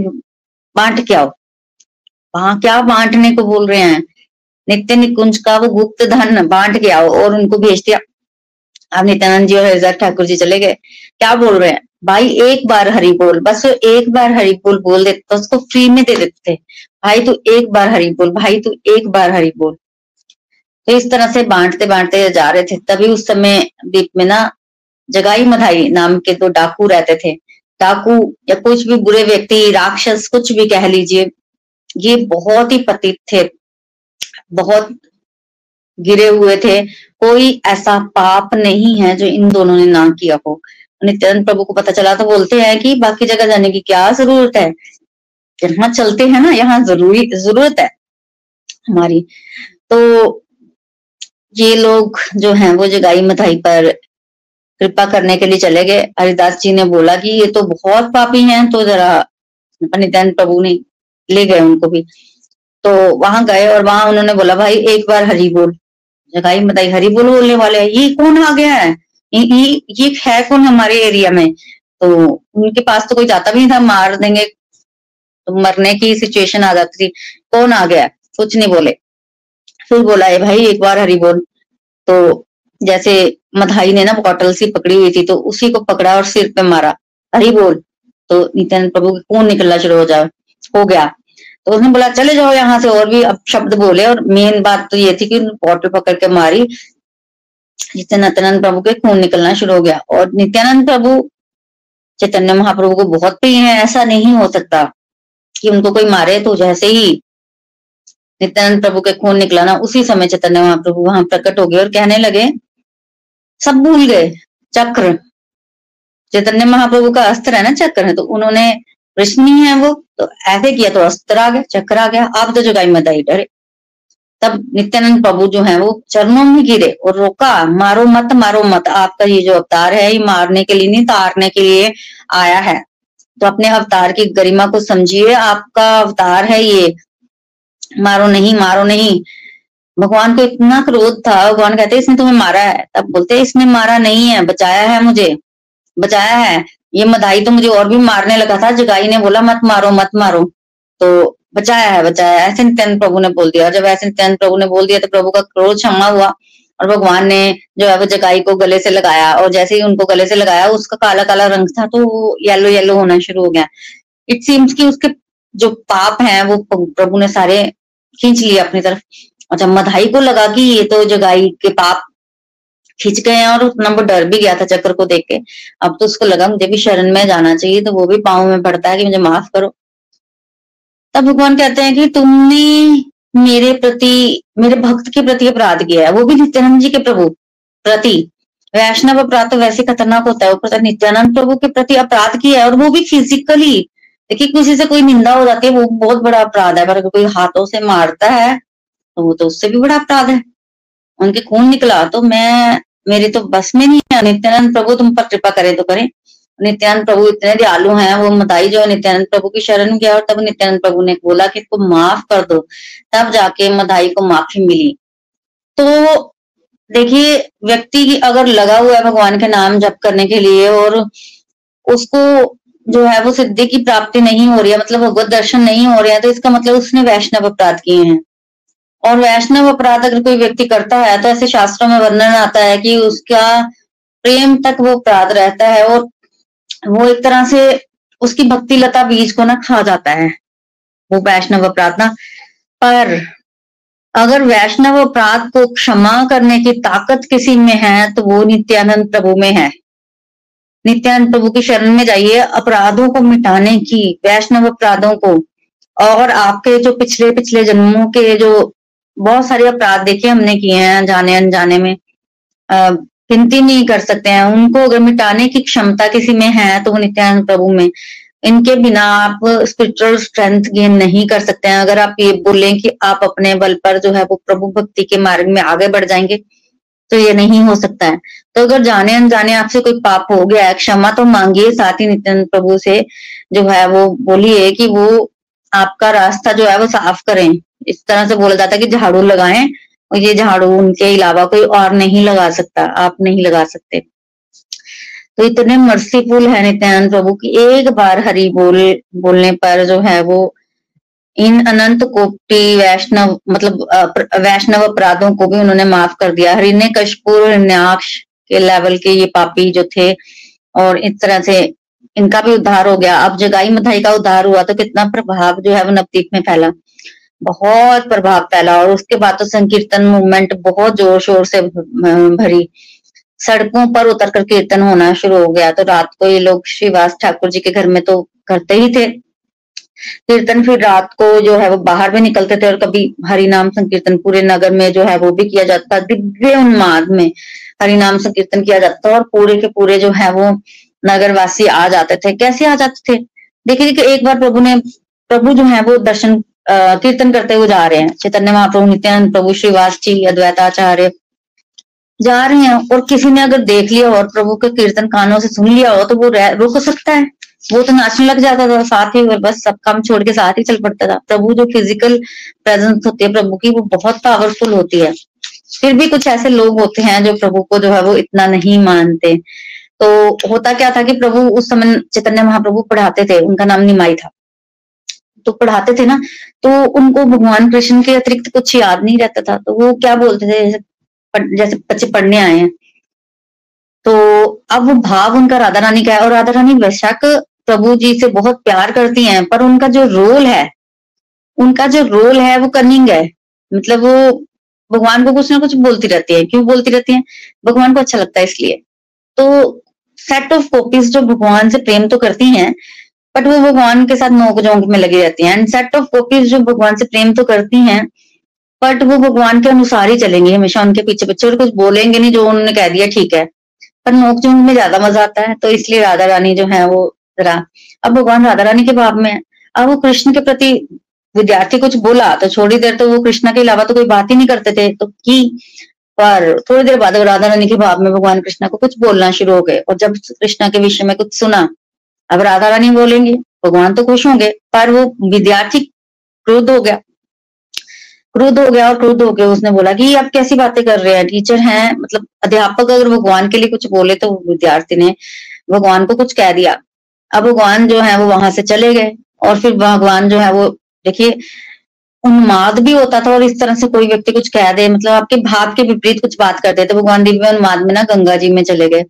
बांट के आओ। वहाँ क्या बांटने को बोल रहे हैं? नित्य निकुंज का वो गुप्त धन बांट के आओ और उनको भेज दिया। अब नित्यानंद जी और हरिदास ठाकुर जी चले गए। क्या बोल रहे हैं? भाई, एक बार हरि बोल, बस एक बार हरि बोल बोल देते तो उसको फ्री में दे देते। भाई, तू एक बार हरि बोल, भाई, तू एक बार हरि बोल। तो इस तरह से बांटते बांटते जा रहे थे। तभी उस समय द्वीप में ना जगाई मधाई नाम के दो डाकू रहते थे। डाकू या कुछ भी बुरे व्यक्ति, राक्षस, कुछ भी कह लीजिए, ये बहुत ही पतित थे। बहुत गिरे हुए थे। कोई ऐसा पाप नहीं है जो इन दोनों ने ना किया हो। नित्यानंद प्रभु को पता चला तो बोलते हैं कि बाकी जगह जाने की क्या ज़रूरत है? यहाँ चलते हैं ना, यहाँ ज़रूरी, ज़रूरत है हमारी। तो ये लोग जो हैं वो जगाई मथाई पर कृपा करने के लिए चले गए। हरिदास जी ने बोला कि ये तो बहुत पापी हैं तो जरा नित्यानंद प्रभु ने ले गए उनको भी। तो वहाँ गए और वहाँ उन्होंने बोला, भाई, एक बार हरी बोल। जगाई बताई हरी बोल बोलने वाले ये कौन आ गया है? ये ये है कौन हमारे एरिया में? तो उनके पास तो कोई जाता भी नहीं था, मार देंगे। तो मरने की सिचुएशन आ जाती थी, कौन आ गया? कुछ नहीं बोले। फिर बोला है भाई, एक बार हरी बोल। तो जैसे मधाई ने ना बॉटल सी पकड़ी हुई थी तो उसी को पकड़ा और सिर पे मारा। हरी बोल। तो नित्यानंद प्रभु के खून निकलना शुरू हो जाए हो गया। तो उसने बोला, चले जाओ यहाँ से और भी अब शब्द बोले। और मेन बात तो ये थी कि बॉटल पकड़ के मारी, जिससे नित्यानंद प्रभु के खून निकलना शुरू हो गया। और नित्यानंद प्रभु, चैतन्य महाप्रभु को बहुत प्रिय है, ऐसा नहीं हो सकता कि उनको कोई मारे तो जैसे ही नित्यानंद प्रभु के खून निकला ना, उसी समय चैतन्य महाप्रभु वहाँ प्रकट हो गए और कहने लगे सब भूल गए, चक्र। चैतन्य महाप्रभु का अस्त्र है ना चक्र? है तो उन्होंने कृष्ण है वो तो ऐसे किया तो अस्त्र आ गया, चक्र आ गया। आप तो जगाई मत आई, डरे। तब नित्यानंद प्रभु जो है वो चरणों में गिरे और रोका, मारो मत मारो मत, आपका ये जो अवतार है, ये मारने के लिए नहीं, तारने के लिए आया है। तो अपने अवतार की गरिमा को समझिए, आपका अवतार है ये। मारो नहीं मारो नहीं। भगवान को इतना क्रोध था, भगवान कहते इसने तुम्हें मारा है। तब बोलते इसने मारा नहीं है, बचाया है मुझे, बचाया है। ये मधाई तो मुझे और भी मारने लगा था, जगाई ने बोला, मत मारो मत मारो। तो बचाया है, बचाया ऐसे नित्यानंद प्रभु ने बोल दिया। और जब ऐसे नित्यानंद प्रभु ने बोल दिया तो प्रभु का क्रोध क्षमा हुआ। और भगवान ने जो है, वो जगाई को गले से लगाया। और जैसे ही उनको गले से लगाया, उसका काला काला रंग था तो वो येलो येलो होना शुरू हो गया। इट सीम्स कि उसके जो पाप हैं, वो प्रभु ने सारे खींच लिए अपनी तरफ़। जब मधाई को लगा कि ये तो जगाई के पाप खींच गए और उतना वो डर भी गया था चक्र को देख के, अब तो उसको लगा मुझे भी शरण में जाना चाहिए तो वो भी पाँव में पड़ता है कि मुझे माफ़ करो। तब भगवान कहते हैं कि तुमने मेरे प्रति, मेरे भक्त के प्रति अपराध किया है, वो भी नित्यानंद जी के प्रभु, प्रति। वैष्णव अपराध तो वैसे खतरनाक होता है वो नित्यानंद प्रभु के प्रति अपराध किया है, और वो भी फिजिकली देखिए किसी से कोई निंदा हो जाती है, वो बहुत बड़ा अपराध है, पर अगर कोई हाथों से मारता है तो वो तो उससे भी बड़ा अपराध है। उनके खून निकला तो मैं, मेरी तो बस में नहीं है। नित्यानंद प्रभु, तुम पर कृपा करे तो करें। नित्यानंद प्रभु इतने दयालु हैं, वो मताई जो नित्यानंद प्रभु की शरण गया और तब नित्यानंद प्रभु ने बोला कि इसको माफ़ कर दो। तब जाके मदाई को माफ़ी मिली। तो देखिए, व्यक्ति की अगर लगा हुआ है भगवान के नाम जप करने के लिए और उसको जो है, वो सिद्धि की प्राप्ति नहीं हो रही है मतलब भगवत दर्शन नहीं हो रहा है तो इसका मतलब उसने वैष्णव अपराध किए हैं। और वैष्णव अपराध अगर कोई व्यक्ति करता है तो ऐसे शास्त्रों में वर्णन आता है कि उसका प्रेम तक वो अपराध रहता है और वो एक तरह से उसकी भक्ति लता बीज को ना खा जाता है, वो वैष्णव अपराध ना। पर अगर वैष्णव अपराध को क्षमा करने की ताकत किसी में है तो वो नित्यानंद प्रभु में है। नित्यानंद प्रभु की शरण में जाइए, अपराधों को मिटाने की, वैष्णव अपराधों को। और आपके जो पिछले पिछले जन्मों के जो बहुत सारे अपराध देखे हमने किए हैं, जाने, अनजाने में। गिनती नहीं कर सकते हैं। उनको अगर मिटाने की क्षमता किसी में है तो वो नित्यानंद प्रभु में। इनके बिना आप स्पिरिचुअल स्ट्रेंथ गेन नहीं कर सकते हैं। अगर आप ये बोलें कि आप अपने बल पर जो है, वो प्रभु भक्ति के मार्ग में आगे बढ़ जाएँगे तो ये नहीं हो सकता है। तो अगर जाने, अनजाने आपसे कोई पाप हो गया है, क्षमा तो मांगिए। साथ ही नित्यानंद प्रभु से जो है, वो बोलिए कि वो आपका रास्ता जो है, वो साफ़ करें। इस तरह से बोला जाता है कि झाड़ू लगाएँ और ये झाड़ू उनके अलावा कोई और नहीं लगा सकता, आप नहीं लगा सकते। तो इतने मर्सीफुल है नित्यानंद प्रभु की एक बार हरि बोल, बोलने पर जो है वो इन अनंत कोटि वैष्णव मतलब वैष्णव अपराधों को भी उन्होंने माफ़ कर दिया। हरिण्य कशपुर हिरण्याक्ष के लेवल के ये पापी जो थे और इस तरह से इनका भी उद्धार हो गया। अब जगाई मथाई का उद्धार हुआ तो कितना प्रभाव जो है वो नवदीप में फैला। बहुत प्रभाव फैला और उसके बाद तो संकीर्तन मूवमेंट बहुत ज़ोर शोर से भरी। सड़कों पर उतर कर कीर्तन होना शुरू हो गया। तो रात को ये लोग श्रीवास ठाकुर जी के घर में तो करते ही थे। कीर्तन फिर रात को जो है वो बाहर भी निकलते थे और कभी हरिनाम संकीर्तन पूरे नगर में जो है वो भी किया जाता था, दिव्य उन्माद में हरिनाम संकीर्तन किया जाता था और पूरे के पूरे जो है वो नगरवासी आ जाते थे। कैसे आ जाते थे? देखिए एक बार प्रभु ने, प्रभु जो है वो दर्शन कीर्तन करते हुए जा रहे हैं। चैतन्य महाप्रभु, नित्यानंद प्रभु, श्रीवास जी, अद्वैताचार्य जा रहे हैं और किसी ने अगर देख लिया और प्रभु के कीर्तन कानों से सुन लिया हो तो वो रुक सकता है। वो तो नाचने लग जाता था साथ ही बस सब काम छोड़ के साथ ही चल पड़ता था। प्रभु जो फ़िज़िकल प्रेजेंस होती है प्रभु की, वो बहुत पावरफुल होती है। फिर भी कुछ ऐसे लोग होते हैं जो प्रभु को जो है वो इतना नहीं मानते। तो होता क्या था कि प्रभु उस समय चैतन्य महाप्रभु पढ़ाते थे, उनका नाम निमाई था। तो पढ़ाते थे ना तो उनको भगवान कृष्ण के अतिरिक्त कुछ याद नहीं रहता था। तो वो क्या बोलते थे, जैसे बच्चे पढ़ने आए हैं। तो अब वो भाव उनका राधा रानी का है और राधा रानी बेशक प्रभु जी से बहुत प्यार करती हैं, पर उनका जो रोल है, उनका जो रोल है वो कनिंग है। मतलब वो भगवान को कुछ ना कुछ बोलती रहती है। क्यों बोलती रहती है? भगवान को अच्छा लगता है इसलिए। तो सेट ऑफ़ कॉपीज जो भगवान से प्रेम तो करती हैं बट वो भगवान के साथ नोक जोंक में लगी रहती हैं। एंड सेट ऑफ़ कॉपीज जो भगवान से प्रेम तो करती हैं बट वो भगवान के अनुसार ही चलेंगी हमेशा। उनके पीछे पीछे और कुछ बोलेंगे नहीं जो उन्होंने कह दिया, ठीक है। पर नोक जोंक में ज़्यादा मज़ा आता है तो इसलिए राधा रानी जो है वो जरा, अब भगवान राधा रानी के भाव में अब वो कृष्ण के प्रति विद्यार्थी कुछ बोला तो थोड़ी देर तो वो कृष्णा के अलावा तो कोई बात ही नहीं करते थे। तो की? पर थोड़ी देर बाद राधा रानी के भाव में भगवान कृष्णा को कुछ बोलना शुरू हो गए। और जब कृष्णा के विषय में कुछ सुना अब राधा रानी बोलेंगे, भगवान तो खुश होंगे, पर वो विद्यार्थी क्रोध हो गया। क्रोध हो गया और क्रोध हो गया। उसने बोला कि आप कैसी बातें कर रहे हैं? टीचर हैं मतलब अध्यापक अगर भगवान के लिए कुछ बोले तो विद्यार्थी ने भगवान को कुछ कह दिया। अब भगवान जो है वो वहाँ से चले गए और फिर भगवान जो है वो, देखिए, उन्माद भी होता था और इस तरह से कोई व्यक्ति कुछ कह दे मतलब आपके भाव के विपरीत कुछ बात करते तो भगवान दिव्य उन्माद में ना गंगा जी में चले गए।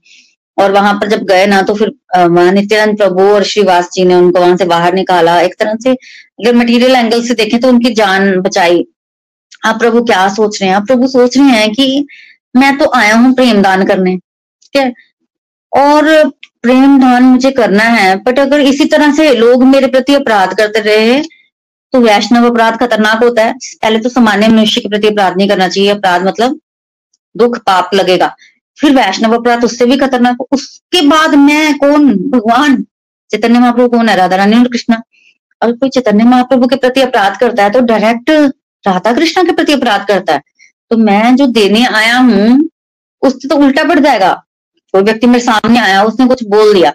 और वहाँ पर जब गए ना तो फिर नित्यानंद प्रभु और श्रीवास जी ने उनको वहाँ से बाहर निकाला। एक तरह से अगर मटेरियल एंगल से देखें तो उनकी जान बचाई। आप प्रभु क्या सोच रहे हैं? आप प्रभु सोच रहे हैं कि मैं तो आया हूँ प्रेम दान करने, ठीक है? और प्रेम दान मुझे करना है बट अगर इसी तरह से लोग मेरे प्रति अपराध करते रहे तो वैष्णव अपराध खतरनाक होता है। पहले तो सामान्य मनुष्य के प्रति अपराध नहीं करना चाहिए। अपराध मतलब दुख, पाप लगेगा। फिर वैष्णव अपराध उससे भी खतरनाक उसके बाद मैं कौन? भगवान। चैतन्य महाप्रभु कौन है? राधा रानी और कृष्णा। अगर कोई चैतन्य महाप्रभु के प्रति अपराध करता है तो डायरेक्ट राधा कृष्णा के प्रति अपराध करता है। तो मैं जो देने आया हूँ, उससे तो उल्टा पड़ जाएगा। कोई व्यक्ति मेरे सामने आया, उसने कुछ बोल दिया।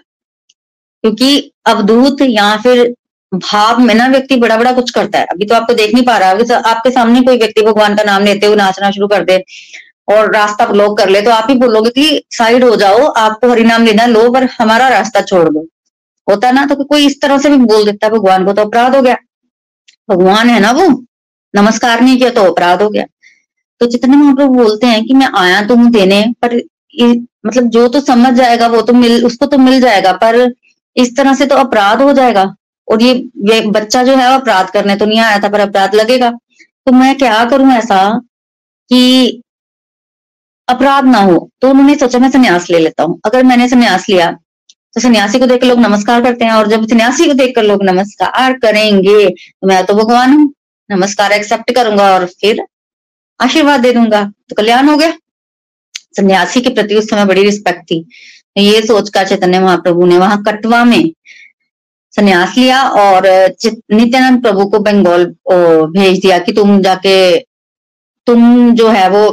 क्योंकि अवधूत या फिर भाव में ना व्यक्ति बड़ा बड़ा कुछ करता है। अभी तो आपको देख नहीं पा रहा आपके सामने कोई व्यक्ति भगवान का नाम लेते हुए नाचना शुरू कर दे। और रास्ता ब्लॉक कर ले तो आप ही बोलोगे कि साइड हो जाओ आपको हरिनाम लेना लो पर हमारा रास्ता छोड़ दो। होता ना तो कोई इस तरह से भी बोल देता है भगवान को तो अपराध हो गया। भगवान है ना वो? नमस्कार नहीं किया तो अपराध हो गया। तो जितने महाप्रभु बोलते हैं कि मैं आया तो हूँ देने पर मतलब जो तो समझ जाएगा वो तो मिल उसको तो मिल जाएगा पर इस तरह से तो अपराध हो जाएगा। और ये, ये बच्चा जो है अपराध करने तो नहीं आया था पर अपराध लगेगा। तो मैं क्या करूँ ऐसा कि अपराध ना हो तो उन्होंने सोचा मैं संन्यास ले लेता हूँ। अगर मैंने संन्यास लिया तो सन्यासी को देखकर लोग नमस्कार करते हैं, और जब सन्यासी को देखकर लोग नमस्कार करेंगे तो मैं तो भगवान हूँ। नमस्कार एक्सेप्ट करूँगा और फिर आशीर्वाद दे दूँगा। तो कल्याण हो गया। सन्यासी के प्रति उस समय बड़ी रिस्पेक्ट थी। ये सोचकर चैतन्य महाप्रभु ने वहाँ कटवा में संन्यास लिया, और नित्यानंद प्रभु को बंगाल भेज दिया कि तुम जाके, तुम जो है वो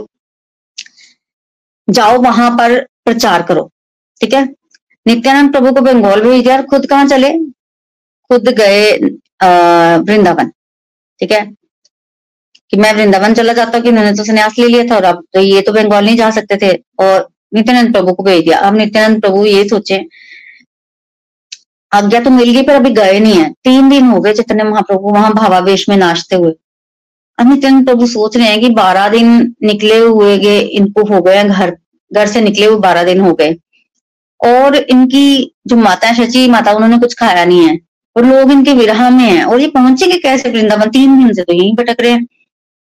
जाओ वहाँ पर प्रचार करो, ठीक है? नित्यानंद प्रभु को बंगाल भेज दिया खुद कहाँ चले? खुद गए वृंदावन, ठीक है? कि मैं वृंदावन चला जाता हूँ कि उन्होंने तो संन्यास ले लिया था और अब तो ये तो बंगाल नहीं जा सकते थे और नित्यानंद प्रभु को भेज दिया। अब नित्यानंद प्रभु ये सोचे, आज्ञा तो मिल गई पर अभी गए नहीं है। तीन दिन हो गए चैतन्य महाप्रभु वहाँ भावावेश में नाचते हुए। अब नित्यानंद प्रभु सोच रहे हैं कि बारह दिन निकले हुए गए इनको हो गए, घर घर से निकले हुए बारह दिन हो गए। और इनकी जो माता है, शची माता, उन्होंने कुछ खाया नहीं है। और लोग इनके विरह में हैं। और ये पहुँचे पहुँचेंगे कैसे वृंदावन? तीन दिन से तो यहीं भटक रहे हैं।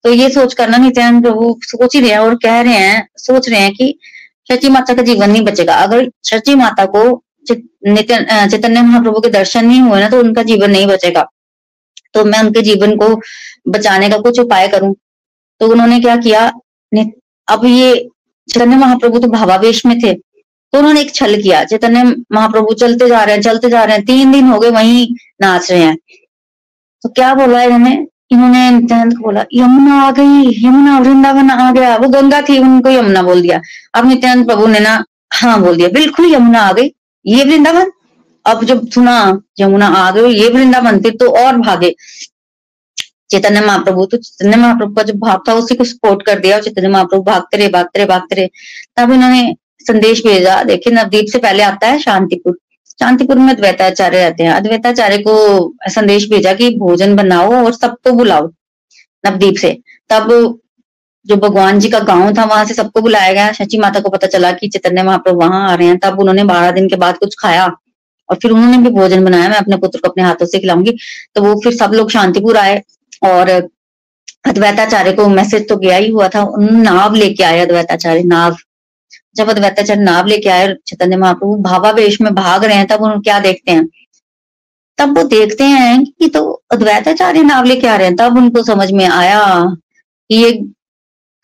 तो ये सोच कर ना नित्यानंद प्रभु सोच ही रहे हैं और कह रहे हैं, सोच रहे हैं कि शची माता का जीवन नहीं बचेगा। अगर शची माता को चैतन्य महाप्रभु के दर्शन नहीं हुए ना तो उनका जीवन नहीं बचेगा। तो मैं उनके जीवन को बचाने का कुछ उपाय करूँ? तो उन्होंने क्या किया? अब ये चैतन्य महाप्रभु तो भावावेश में थे तो उन्होंने एक छल किया। चैतन्य महाप्रभु चलते जा रहे हैं, चलते जा रहे हैं। तीन दिन हो गए, वहीं नाच रहे हैं। तो क्या बोला इन्होंने? इन्होंने नित्यानंद को बोला, यमुना आ गई, यमुना वृंदावन आ गया। वो गंगा थी, उनको यमुना बोल दिया। अब नित्यानंद प्रभु ने ना हाँ बोल दिया, बिल्कुल यमुना आ गई, ये वृंदावन अब जब सुना, यमुना आ गए ये वृंदावन फिर तो और भागे। चैतन्य महाप्रभु तो चैतन्य महाप्रभु का जो भाव था, उसी को सपोर्ट कर दिया और चैतन्य महाप्रभु भागते रहे भागते रहे भागते रहे। तब इन्होंने संदेश भेजा, देखिए, नवदीप से पहले आता है शांतिपुर। शांतिपुर में अद्वैताचार्य रहते हैं। अद्वैताचार्य को संदेश भेजा कि भोजन बनाओ और सबको बुलाओ नवदीप से। तब जो भगवान जी का गाँव था, वहाँ से सबको बुलाया गया। शची माता को पता चला कि चैतन्य महाप्रभु वहाँ आ रहे हैं। तब उन्होंने बारह दिन के बाद कुछ खाया। और फिर उन्होंने भी भोजन बनाया, मैं अपने पुत्र को अपने हाथों से खिलाऊँगी। तो वो फिर सब लोग शांतिपुर आए और अद्वैताचार्य को मैसेज तो गया ही हुआ था। नाव लेके आए अद्वैताचार्य, नाव। जब अद्वैताचार्य नाव लेके आए चैतन्य महाप्रभु भावावेश में भाग रहे हैं, तब उन्होंने क्या देखते हैं? तब वो देखते हैं कि तो अद्वैताचार्य नाव लेके आ रहे हैं। तब उनको समझ में आया कि ये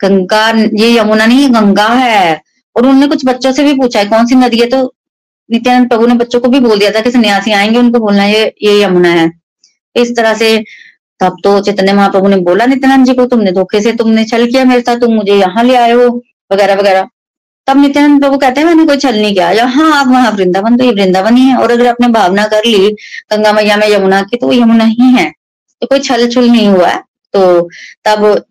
गंगा, ये यमुना नहीं गंगा है। और उन्होंने कुछ बच्चों से भी पूछा है, कौन सी नदी है? तो नित्यानंद प्रभु ने बच्चों को भी बोल दिया था कि सन्यासी आएँगे, उनको बोलना ये ये यमुना है। इस तरह से तब तो चैतन्य महाप्रभु ने बोला, नित्यानंद जी को तुमने धोखे से तुमने छल किया मेरे साथ, तुम मुझे यहाँ ले आए हो, वगैरह वगैरह। तब नित्यानंद प्रभु कहते हैं, मैंने कोई छल नहीं किया। यहाँ आप वहाँ वृंदावन तो ये वृंदावन ही है। और अगर आपने भावना कर ली गंगा मैया में यमुना की तो यमुना ही है। तो कोई छल छुल नहीं हुआ है। तो तब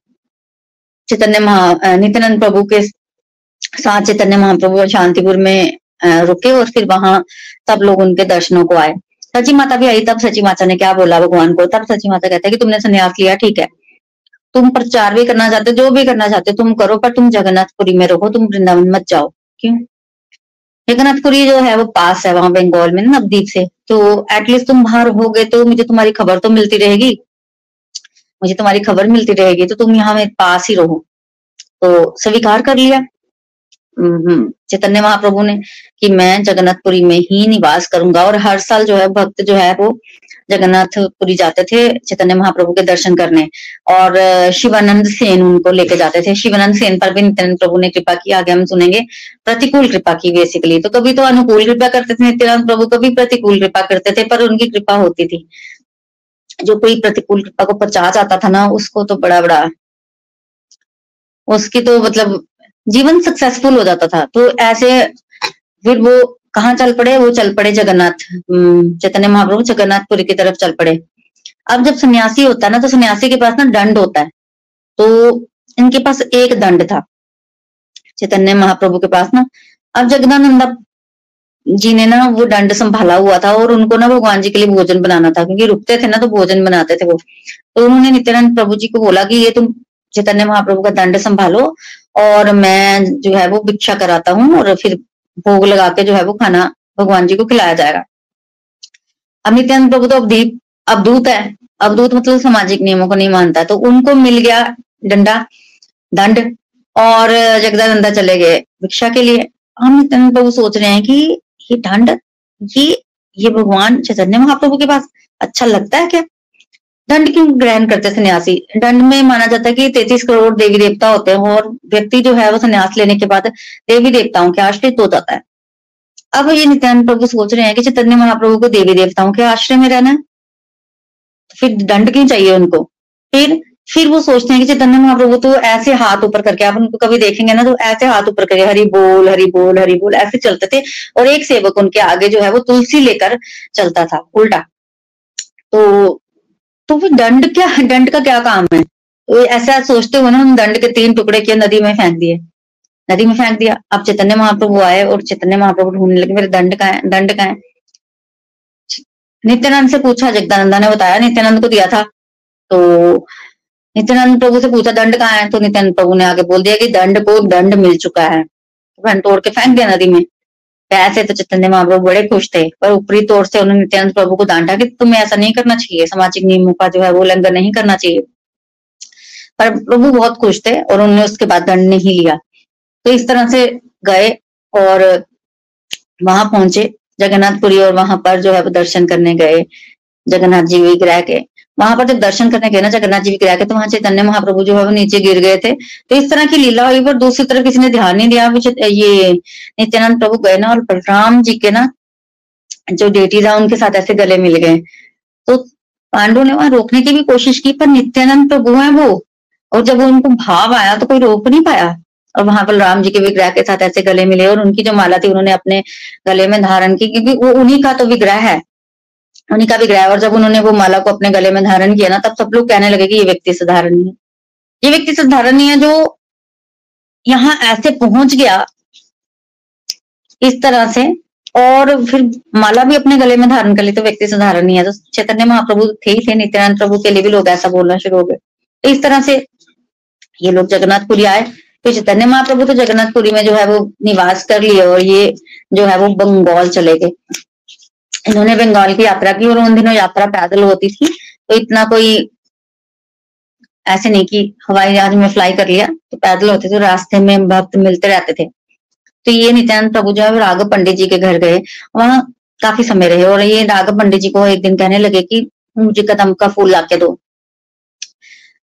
चैतन्य महा, नित्यानंद प्रभु के साथ चैतन्य महाप्रभु शांतिपुर में रुके और फिर वहाँ सब लोग उनके दर्शनों को आए। सची माता भी आई तब सची माता ने क्या बोला भगवान को? तब सची माता कहते हैं कि तुमने संन्यास लिया, ठीक है। तुम प्रचार भी करना चाहते जो भी करना चाहते तुम करो, पर तुम जगन्नाथपुरी में रहो, तुम वृंदावन मत जाओ। क्यों? जगन्नाथपुरी जो है, वो पास है वहाँ बंगाल में, नवदीप से। तो एटलीस्ट तुम बाहर रहोगे तो मुझे तुम्हारी खबर तो मिलती रहेगी। मुझे तुम्हारी खबर मिलती रहेगी तो तुम यहाँ मेरे पास ही रहो। तो स्वीकार कर लिया। चैतन्य महाप्रभु ने कि मैं जगन्नाथपुरी में ही निवास करूँगा और हर साल जो है भक्त जो है वो जगन्नाथपुरी जाते थे चैतन्य महाप्रभु के दर्शन करने। और शिवानंद सेन उनको लेके जाते थे। शिवानंद सेन पर भी नित्यानंद प्रभु ने कृपा की, आगे हम सुनेंगे, प्रतिकूल कृपा की बेसिकली तो कभी तो अनुकूल कृपा करते थे, नित्यानंद प्रभु कभी प्रतिकूल कृपा करते थे, पर उनकी कृपा होती थी। जो कोई प्रतिकूल कृपा को पचा जाता था ना, उसको तो बड़ा बड़ा उसकी तो मतलब जीवन सक्सेसफुल हो जाता था। तो ऐसे फिर वो कहाँ चल पड़े? वो चल पड़े जगन्नाथ चैतन्य महाप्रभु जगन्नाथपुरी की तरफ़ चल पड़े। अब जब सन्यासी होता है ना तो सन्यासी के पास ना दंड होता है। तो इनके पास एक दंड था। चैतन्य महाप्रभु के पास ना। अब जगदानंदा जी ने ना वो दंड संभाला हुआ था और उनको ना भगवान जी के लिए भोजन बनाना था, क्योंकि रुकते थे ना तो भोजन बनाते थे वो। तो उन्होंने नित्यानंद प्रभु जी को बोला कि ये तुम चैतन्य महाप्रभु का दंड संभालो और मैं जो है वो भिक्षा कराता हूँ और फिर भोग लगा के जो है वो खाना भगवान जी को खिलाया जाएगा। अब प्रभु तो अवदीप अवधूत है। अवधूत मतलब सामाजिक नियमों को नहीं मानता। तो उनको मिल गया डंडा, दंड और जगदा जगदानंदा चले गए भिक्षा के लिए। हम प्रभु सोच रहे हैं कि ये दंड, ये ये भगवान चैतन्य महाप्रभु के पास अच्छा लगता है क्या? दंड क्यों ग्रहण करते सन्यासी? दंड में माना जाता है कि तैतीस करोड़ देवी देवता होते हैं और व्यक्ति जो है वो सन्यास लेने के बाद देवी देवताओं के आश्रित हो जाता है। अब ये नित्यानंद प्रभु सोच रहे हैं कि चैतन्य महाप्रभु को देवी देवताओं के आश्रय में रहना है। तो फिर दंड क्यों चाहिए उनको? फिर फिर वो सोचते हैं कि चैतन्य महाप्रभु तो ऐसे हाथ ऊपर करके, आप उनको कभी देखेंगे ना तो ऐसे हाथ ऊपर करके, हरी बोल हरी बोल हरी बोल, ऐसे चलते थे और एक सेवक उनके आगे जो है वो तुलसी लेकर चलता था, उल्टा। तो तो फिर दंड क्या, दंड का क्या काम है? ऐसा सोचते हुए ना उन दंड के तीन टुकड़े किए, नदी में फेंक दिए। नदी में फेंक दिया। अब चैतन्य महाप्रभु आए और चैतन्य महाप्रभु ढूँढने लगे, मेरे दंड का है? दंड का है? नित्यानंद से पूछा, जगदानंदा ने बताया, नित्यानंद को दिया था। तो नित्यानंद प्रभु से पूछा, दंड कहाँ है? तो नित्यानंद प्रभु ने आगे बोल दिया कि दंड को दंड मिल चुका है। तो तोड़ के फेंक दिया नदी में। ऐसे तो चैतन्य महाप्रभु बड़े खुश थे, पर ऊपरी तौर से उन्होंने नित्यानंद प्रभु को डांटा कि तुम्हें ऐसा नहीं करना चाहिए, सामाजिक नियमों का जो है वो उल्लंघन नहीं करना चाहिए। पर प्रभु बहुत खुश थे और उन्होंने उसके बाद दंड नहीं लिया। तो इस तरह से गए और वहाँ पहुँचे, जगन्नाथपुरी और वहाँ पर जो है वो दर्शन करने गए, जगन्नाथ जी विग्रह के। वहाँ पर जब दर्शन करने गए ना जगन्नाथ जी के तो वहाँ चैतन्य महाप्रभु जो है वो नीचे गिर गए थे। तो इस तरह की लीला हुई, पर दूसरी तरफ़ किसी ने ध्यान नहीं दिया ये नित्यानंद प्रभु गए ना और बलराम जी के ना जो डेटी था उनके साथ ऐसे गले मिल गए। तो पांडु ने वहाँ रोकने की भी कोशिश की, पर नित्यानंद प्रभु है वो, और जब उनको भाव आया तो कोई रोक नहीं पाया। और वहाँ पर राम जी के विग्रह के साथ ऐसे गले मिले, और उनकी जो माला थी, उन्होंने अपने गले में धारण की, क्योंकि वो उन्हीं का तो विग्रह है। उन्हीं का विग्रह और जब उन्होंने वो माला को अपने गले में धारण किया ना, तब सब लोग कहने लगे कि ये व्यक्ति साधारण है। ये व्यक्ति साधारण है जो यहाँ ऐसे पहुँच गया इस तरह से और फिर माला भी अपने गले में धारण कर ली तो व्यक्ति साधारण नहीं है। तो चैतन्य महाप्रभु थे ही थे, नित्यानंद प्रभु के लिए भी लोग ऐसा बोलना शुरू हो गए। तो इस तरह से ये लोग जगन्नाथपुरी आए। तो चैतन्य महाप्रभु तो जगन्नाथपुरी में जो है वो निवास कर लिए और ये जो है वो बंगाल चले गए। इन्होंने बंगाल की यात्रा की और उन दिनों यात्रा पैदल होती थी तो इतना कोई ऐसे नहीं कि हवाई जहाज़ में फ्लाई कर लिया तो पैदल होते थे, रास्ते में भक्त मिलते रहते थे। तो ये नित्यानंद प्रभु जो है राघव पंडित जी के घर गए। वहाँ काफ़ी समय रहे और ये राघव पंडित जी को एक दिन कहने लगे कि मुझे कदम का फूल ला के दो।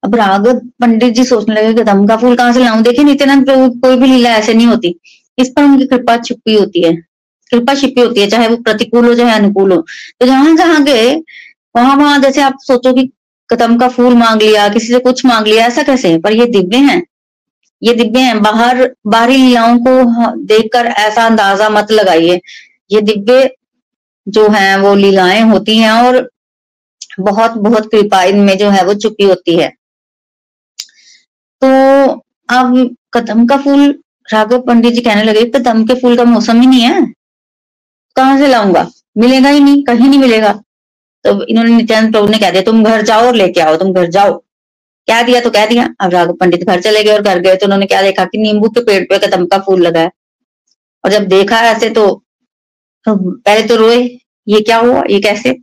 अब राघव पंडित जी सोचने लगे, कदम का फूल कहाँ से लाऊं? देखिए नित्यानंद प्रभु कोई भी लीला ऐसे नहीं होती। इस पर उनकी कृपा छुपी होती है। कृपा छिपी होती है, चाहे वो प्रतिकूल हो, चाहे अनुकूल हो। तो जहाँ जहाँ गए वहाँ वहाँ जैसे आप सोचो कि कदम का फूल मांग लिया, किसी से कुछ मांग लिया, ऐसा कैसे? है पर ये दिव्य हैं। ये दिव्य हैं। बाहर, बाहरी लीलाओं को देखकर ऐसा अंदाज़ा मत लगाइए। ये दिव्य जो है, वो लीलाएँ होती हैं और बहुत बहुत कृपा इनमें जो है, वो चुपी होती है। तो अब कदम का फूल, राघव पंडित जी कहने लगे कदम के फूल का मौसम ही नहीं है? कहाँ से लाऊँगा? मिलेगा ही नहीं कहीं नहीं मिलेगा। तो इन्होंने नित्यानंद प्रभु ने कह दिया तुम घर जाओ और लेके आओ तुम घर जाओ। क्या दिया तो कह दिया अब राघव पंडित घर चले गए और घर गए। तो उन्होंने क्या देखा कि नींबू के पेड़ पे कदम का फूल लगा है। और जब देखा ऐसे तो, तो पहले तो रोए ये क्या हुआ? ये कैसे?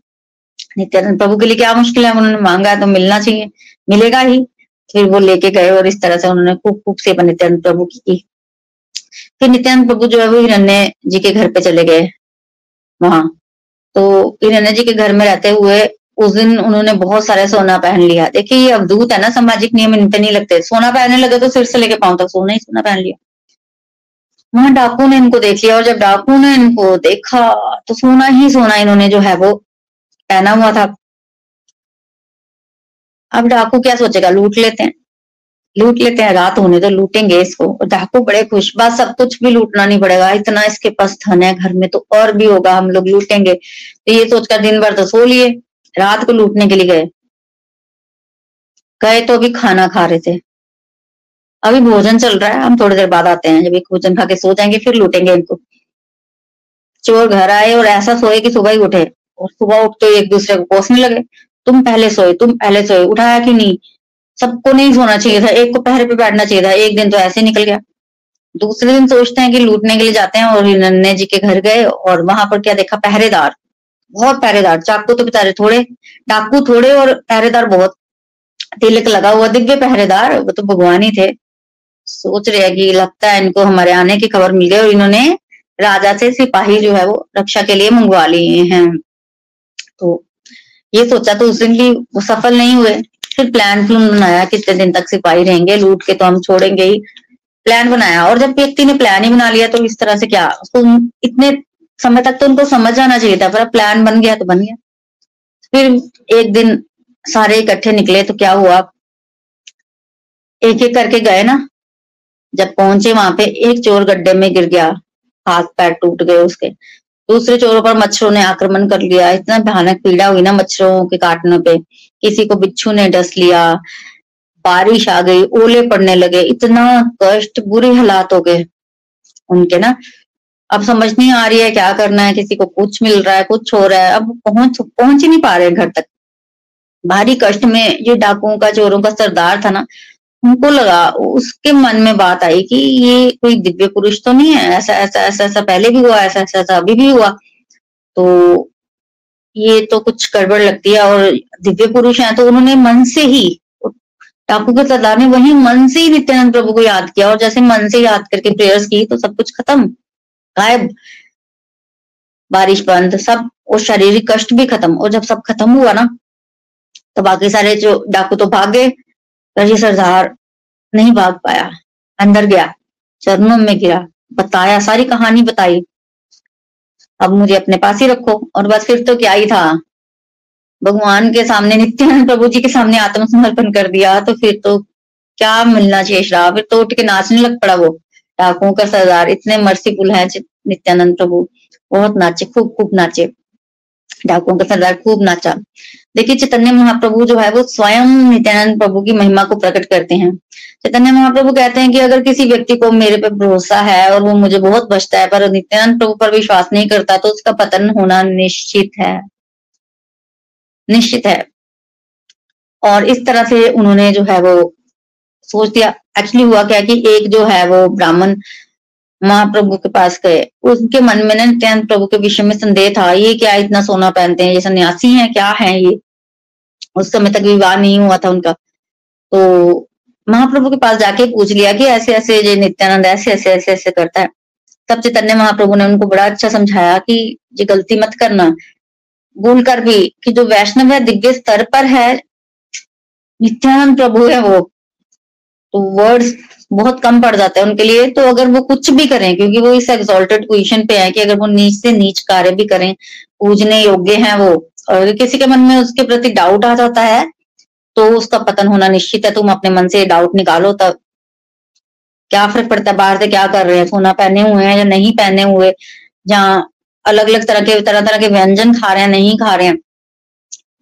नित्यानंद प्रभु के लिए क्या मुश्किल है? उन्होंने मांगा तो मिलना चाहिए मिलेगा ही। फिर वो लेके गए और इस तरह से उन्होंने खूब खूब सेवा नित्यानंद प्रभु की फिर नित्यानंद प्रभु जो है वो हिरण्य जी के घर पे चले गए। वहाँ। तो हिरण्य जी के घर में रहते हुए उस दिन उन्होंने बहुत सारे सोना पहन लिया। देखिए, ये अवधूत है ना, सामाजिक नियम इन पे नहीं लगते। सोना पहनने लगे तो सिर से लेके पाँव तक सोना ही सोना पहन लिया। वहाँ डाकू ने इनको देख लिया और जब डाकू ने इनको देखा तो सोना ही सोना इन्होंने जो है वो पहना हुआ था। अब डाकू क्या सोचेगा? लूट लेते हैं। लूट लेते हैं, रात होने तो लूटेंगे इसको। और डाकू बड़े खुश, बस सब कुछ भी लूटना नहीं पड़ेगा, इतना इसके पास धन है, घर में तो और भी होगा, हम लोग लूटेंगे। तो ये सोचकर दिन भर तो सो लिए, रात को लूटने के लिए गए। गए तो अभी खाना खा रहे थे। अभी भोजन चल रहा है, हम थोड़ी देर बाद आते हैं, जब एक भोजन खा के सो जाएँगे, फिर लूटेंगे इनको। चोर घर आए और ऐसा सोए कि सुबह ही उठे, और सुबह उठ तो एक दूसरे को कोसने लगे, तुम पहले सोए, तुम पहले सोए, उठाया कि नहीं? सबको नहीं सोना चाहिए था। एक को पहरे पे बैठना चाहिए था। एक दिन तो ऐसे निकल गया। दूसरे दिन सोचते हैं कि लूटने के लिए जाते हैं और नन्ने जी के घर गए और वहाँ पर क्या देखा? पहरेदार। बहुत पहरेदार। चाकू तो बेचारे थोड़े, डाकू थोड़े और पहरेदार बहुत। तिलक लगा हुआ दिव्य पहरेदार, वो तो भगवान ही थे। सोच रहे हैं कि लगता है इनको हमारे आने की खबर मिल गई और इन्होंने राजा से सिपाही जो है वो रक्षा के लिए मंगवा लिए हैं। तो ये सोचा तो उस दिन भी वो सफल नहीं हुए। फिर प्लान प्लान बनाया, कितने दिन तक सिपाही रहेंगे, लूट के तो हम छोड़ेंगे ही। प्लान बनाया और जब व्यक्ति ने प्लान ही बना लिया तो इस तरह से क्या, उसको इतने समय तक तो उनको समझ आना चाहिए था, पर प्लान बन गया तो बन गया। फिर एक दिन सारे इकट्ठे निकले तो क्या हुआ? एक एक करके गए ना? जब पहुँचे वहाँ पे, एक चोर गड्ढे में गिर गया हाथ पैर टूट गए उसके। दूसरे चोरों पर मच्छरों ने आक्रमण कर लिया। इतना भयानक पीड़ा हुई ना मच्छरों के काटने पे। किसी को बिच्छू ने डस लिया। बारिश आ गई, ओले पड़ने लगे। इतना कष्ट, बुरे हालात हो गए उनके ना। अब समझ नहीं आ रही है क्या करना है। किसी को कुछ मिल रहा है, कुछ हो रहा है। अब पहुँच पहुँच ही नहीं पा रहे घर तक। भारी कष्ट में ये डाकुओं का, चोरों का सरदार था ना। उनको लगा, उसके मन में बात आई कि ये कोई दिव्य पुरुष तो नहीं है, ऐसा ऐसा ऐसा ऐसा पहले भी हुआ, ऐसा ऐसा ऐसा अभी भी हुआ। तो ये तो कुछ गड़बड़ लगती है और दिव्य पुरुष है तो उन्होंने मन से ही डाकू के सरदार ने वही मन से ही नित्यानंद प्रभु को याद किया और जैसे मन से याद करके प्रेयर्स की तो सब कुछ खत्म। गायब। बारिश बंद, सब और शारीरिक कष्ट भी खत्म और जब सब खत्म हुआ ना तो बाकी सारे जो डाकू तो भाग गए। पर सरदार नहीं भाग पाया। अंदर गया, चरणों में गिरा, बताया, सारी कहानी बताई। अब मुझे अपने पास ही रखो। और बस फिर तो क्या ही था। भगवान के सामने, नित्यानंद प्रभु जी के सामने आत्मसमर्पण कर दिया तो फिर तो क्या मिलना चाहिए श्राप? फिर तो उठ के नाचने लग पड़ा वो। डाकुओं का सरदार, इतने मर्सीफुल है नित्यानंद प्रभु। बहुत नाचे, खूब खूब नाचे। डाकुओं का सरदार खूब नाचा। देखिए, चैतन्य महाप्रभु जो है, वो स्वयं नित्यानंद प्रभु की महिमा को प्रकट करते हैं। चैतन्य महाप्रभु कहते हैं कि अगर किसी व्यक्ति को मेरे पे भरोसा है और वो मुझे बहुत बचता है, पर नित्यानंद प्रभु पर विश्वास नहीं करता तो उसका पतन होना निश्चित है। निश्चित है। और इस तरह से उन्होंने जो है, वो सोच दिया। एक्चुअली हुआ क्या कि एक जो है, वो ब्राह्मण महाप्रभु के पास गए। उनके मन में ना नित्यानंद प्रभु के विषय में संदेह था, ये क्या इतना सोना पहनते हैं? ये सन्यासी हैं? क्या है ये? उस समय तक विवाह नहीं हुआ था उनका। तो महाप्रभु के पास जाके पूछ लिया कि ऐसे ऐसे ये नित्यानंद ऐसे ऐसे ऐसे ऐसे करता है। तब चैतन्य महाप्रभु ने उनको बड़ा अच्छा समझाया कि ये गलती मत करना। भूल कर भी कि जो वैष्णव है, दिव्य स्तर पर है, नित्यानंद प्रभु है वो। तो वर्ड्स बहुत कम पड़ जाते हैं उनके लिए। तो अगर वो कुछ भी करें, क्योंकि वो इस एक्सोल्टेड पोजिशन पे है कि अगर वो नीच से नीच कार्य भी करें, पूजने योग्य हैं वो और किसी के मन में उसके प्रति डाउट आ जाता है तो उसका पतन होना निश्चित है। तुम अपने मन से डाउट निकालो, तब क्या फ़र्क पड़ता है? बाहर से क्या कर रहे हैं? सोना पहने हुए हैं या नहीं पहने हुए? जहाँ अलग अलग तरह के तरह तरह के व्यंजन खा रहे हैं, नहीं खा रहे हैं?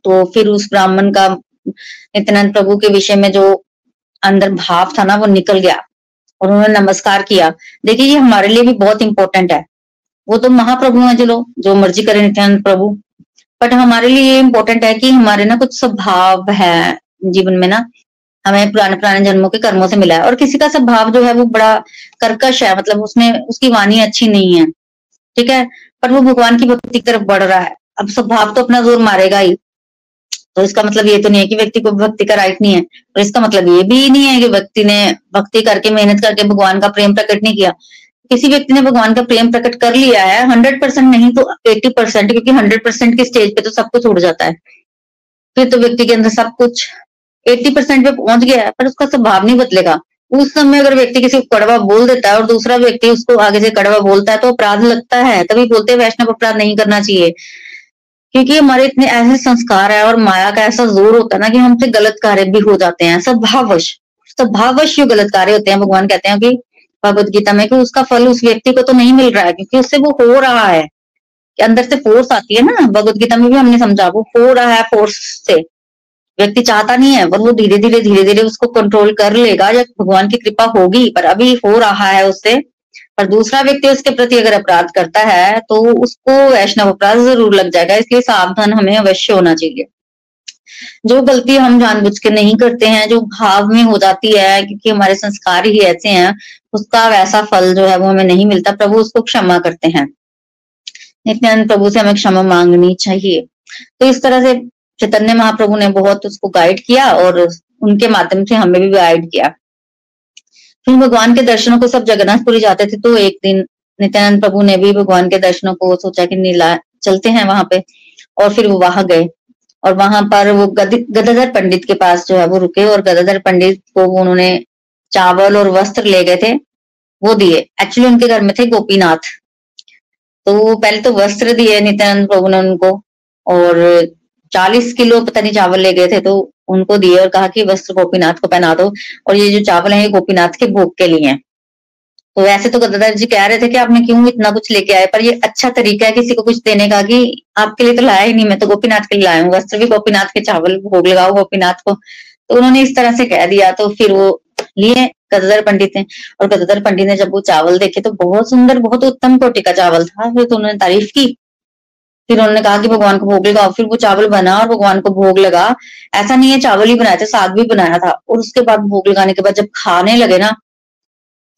तो फिर उस ब्राह्मण का, नित्यानंद प्रभु के विषय में जो अंदर भाव था ना, वो निकल गया। और उन्होंने नमस्कार किया। देखिए, ये हमारे लिए भी बहुत इंपॉर्टेंट है। वो तो महाप्रभु है चलो जो मर्ज़ी करे नित्यानंद प्रभु। बट हमारे लिए ये इंपॉर्टेंट है कि हमारे ना कुछ स्वभाव है जीवन में ना, हमें पुराने पुराने जन्मों के कर्मों से मिला है। और किसी का स्वभाव जो है वो बड़ा कर्कश है मतलब उसने उसकी वाणी अच्छी नहीं है। ठीक है? पर वो भगवान की भक्ति की तरफ़ बढ़ रहा है। अब स्वभाव तो अपना ज़ोर मारेगा ही। तो इसका मतलब ये तो नहीं है कि व्यक्ति को भक्ति का राइट नहीं है। और इसका मतलब ये भी नहीं है कि व्यक्ति ने भक्ति करके, मेहनत करके भगवान का प्रेम प्रकट नहीं किया। किसी व्यक्ति ने भगवान का प्रेम प्रकट कर लिया है हंड्रेड परसेंट नहीं तो एट्टी परसेंट क्योंकि हंड्रेड परसेंट की स्टेज पे तो सब कुछ उड़ जाता है। फिर तो व्यक्ति के अंदर सब कुछ एट्टी परसेंट पे पहुँच गया है, पर उसका स्वभाव नहीं बदलेगा। उस समय अगर व्यक्ति किसी को कड़वा बोल देता है और दूसरा व्यक्ति उसको आगे से कड़वा बोलता है तो अपराध लगता है। तभी बोलते हैं, वैष्णव अपराध नहीं करना चाहिए। क्योंकि हमारे इतने ऐसे संस्कार है और माया का ऐसा ज़ोर होता है ना कि हमसे गलत कार्य भी हो जाते हैं। स्वभावश स्वभावश जो गलत कार्य होते हैं, भगवान कहते हैं कि भगवत गीता में, कि उसका फल उस व्यक्ति को तो नहीं मिल रहा है, क्योंकि उससे वो हो रहा है। कि अंदर से फोर्स आती है ना भगवत गीता में भी हमने समझा, वो हो रहा है फोर्स से। व्यक्ति चाहता नहीं है, पर वो धीरे धीरे धीरे धीरे उसको कंट्रोल कर लेगा जब भगवान की कृपा होगी, पर अभी हो रहा है उससे। पर दूसरा व्यक्ति उसके प्रति अगर अपराध करता है तो उसको वैष्णव अपराध ज़रूर लग जाएगा, इसलिए सावधान हमें अवश्य होना चाहिए। जो गलती हम जानबूझ के नहीं करते हैं, जो भाव में हो जाती है, क्योंकि हमारे संस्कार ही ऐसे हैं, उसका वैसा फल जो है वो हमें नहीं मिलता, प्रभु उसको क्षमा करते हैं। नित्यानंद प्रभु से हमें क्षमा मांगनी चाहिए। तो इस तरह से चैतन्य महाप्रभु ने बहुत उसको गाइड किया और उनके माध्यम से हमें भी गाइड किया। फिर भगवान के दर्शनों को सब जगन्नाथपुरी जाते थे तो एक दिन नित्यानंद प्रभु ने भी भगवान के दर्शनों को सोचा कि नीला चलते हैं वहाँ पे, और फिर वो वहाँ गए। और वहाँ पर वो गदाधर पंडित के पास जो है वो रुके और गदाधर पंडित को उन्होंने चावल और वस्त्र ले गए थे, वो दिए। एक्चुअली उनके घर में थे गोपीनाथ। तो पहले तो वस्त्र दिए नित्यानंद प्रभु ने उनको और चालीस किलो पता नहीं चावल ले गए थे तो उनको दिए और कहा कि वस्त्र गोपीनाथ को पहना दो। और ये जो चावल है, ये गोपीनाथ के भोग के लिए हैं। वैसे तो गदाधर जी कह रहे थे कि आपने क्यों इतना कुछ लेके आए? पर ये अच्छा तरीका है किसी को कुछ देने का कि आपके लिए तो लाया ही नहीं। मैं तो गोपीनाथ के लिए लाया हूँ। वस्त्र भी गोपीनाथ के चावल, भोग लगाओ गोपीनाथ को। तो उन्होंने इस तरह से कह दिया। तो फिर वो लिए गदर पंडित ने। और गदर पंडित ने जब वो चावल देखे तो बहुत सुंदर, बहुत उत्तम कोटि का चावल था। फिर तो उन्होंने तारीफ़ की। फिर उन्होंने कहा कि भगवान को भोग लगाओ। फिर वो चावल बना और भगवान को भोग लगा। ऐसा नहीं है, चावल ही बनाया था, साग भी बनाया था। और उसके बाद भोग लगाने के बाद जब खाने लगे ना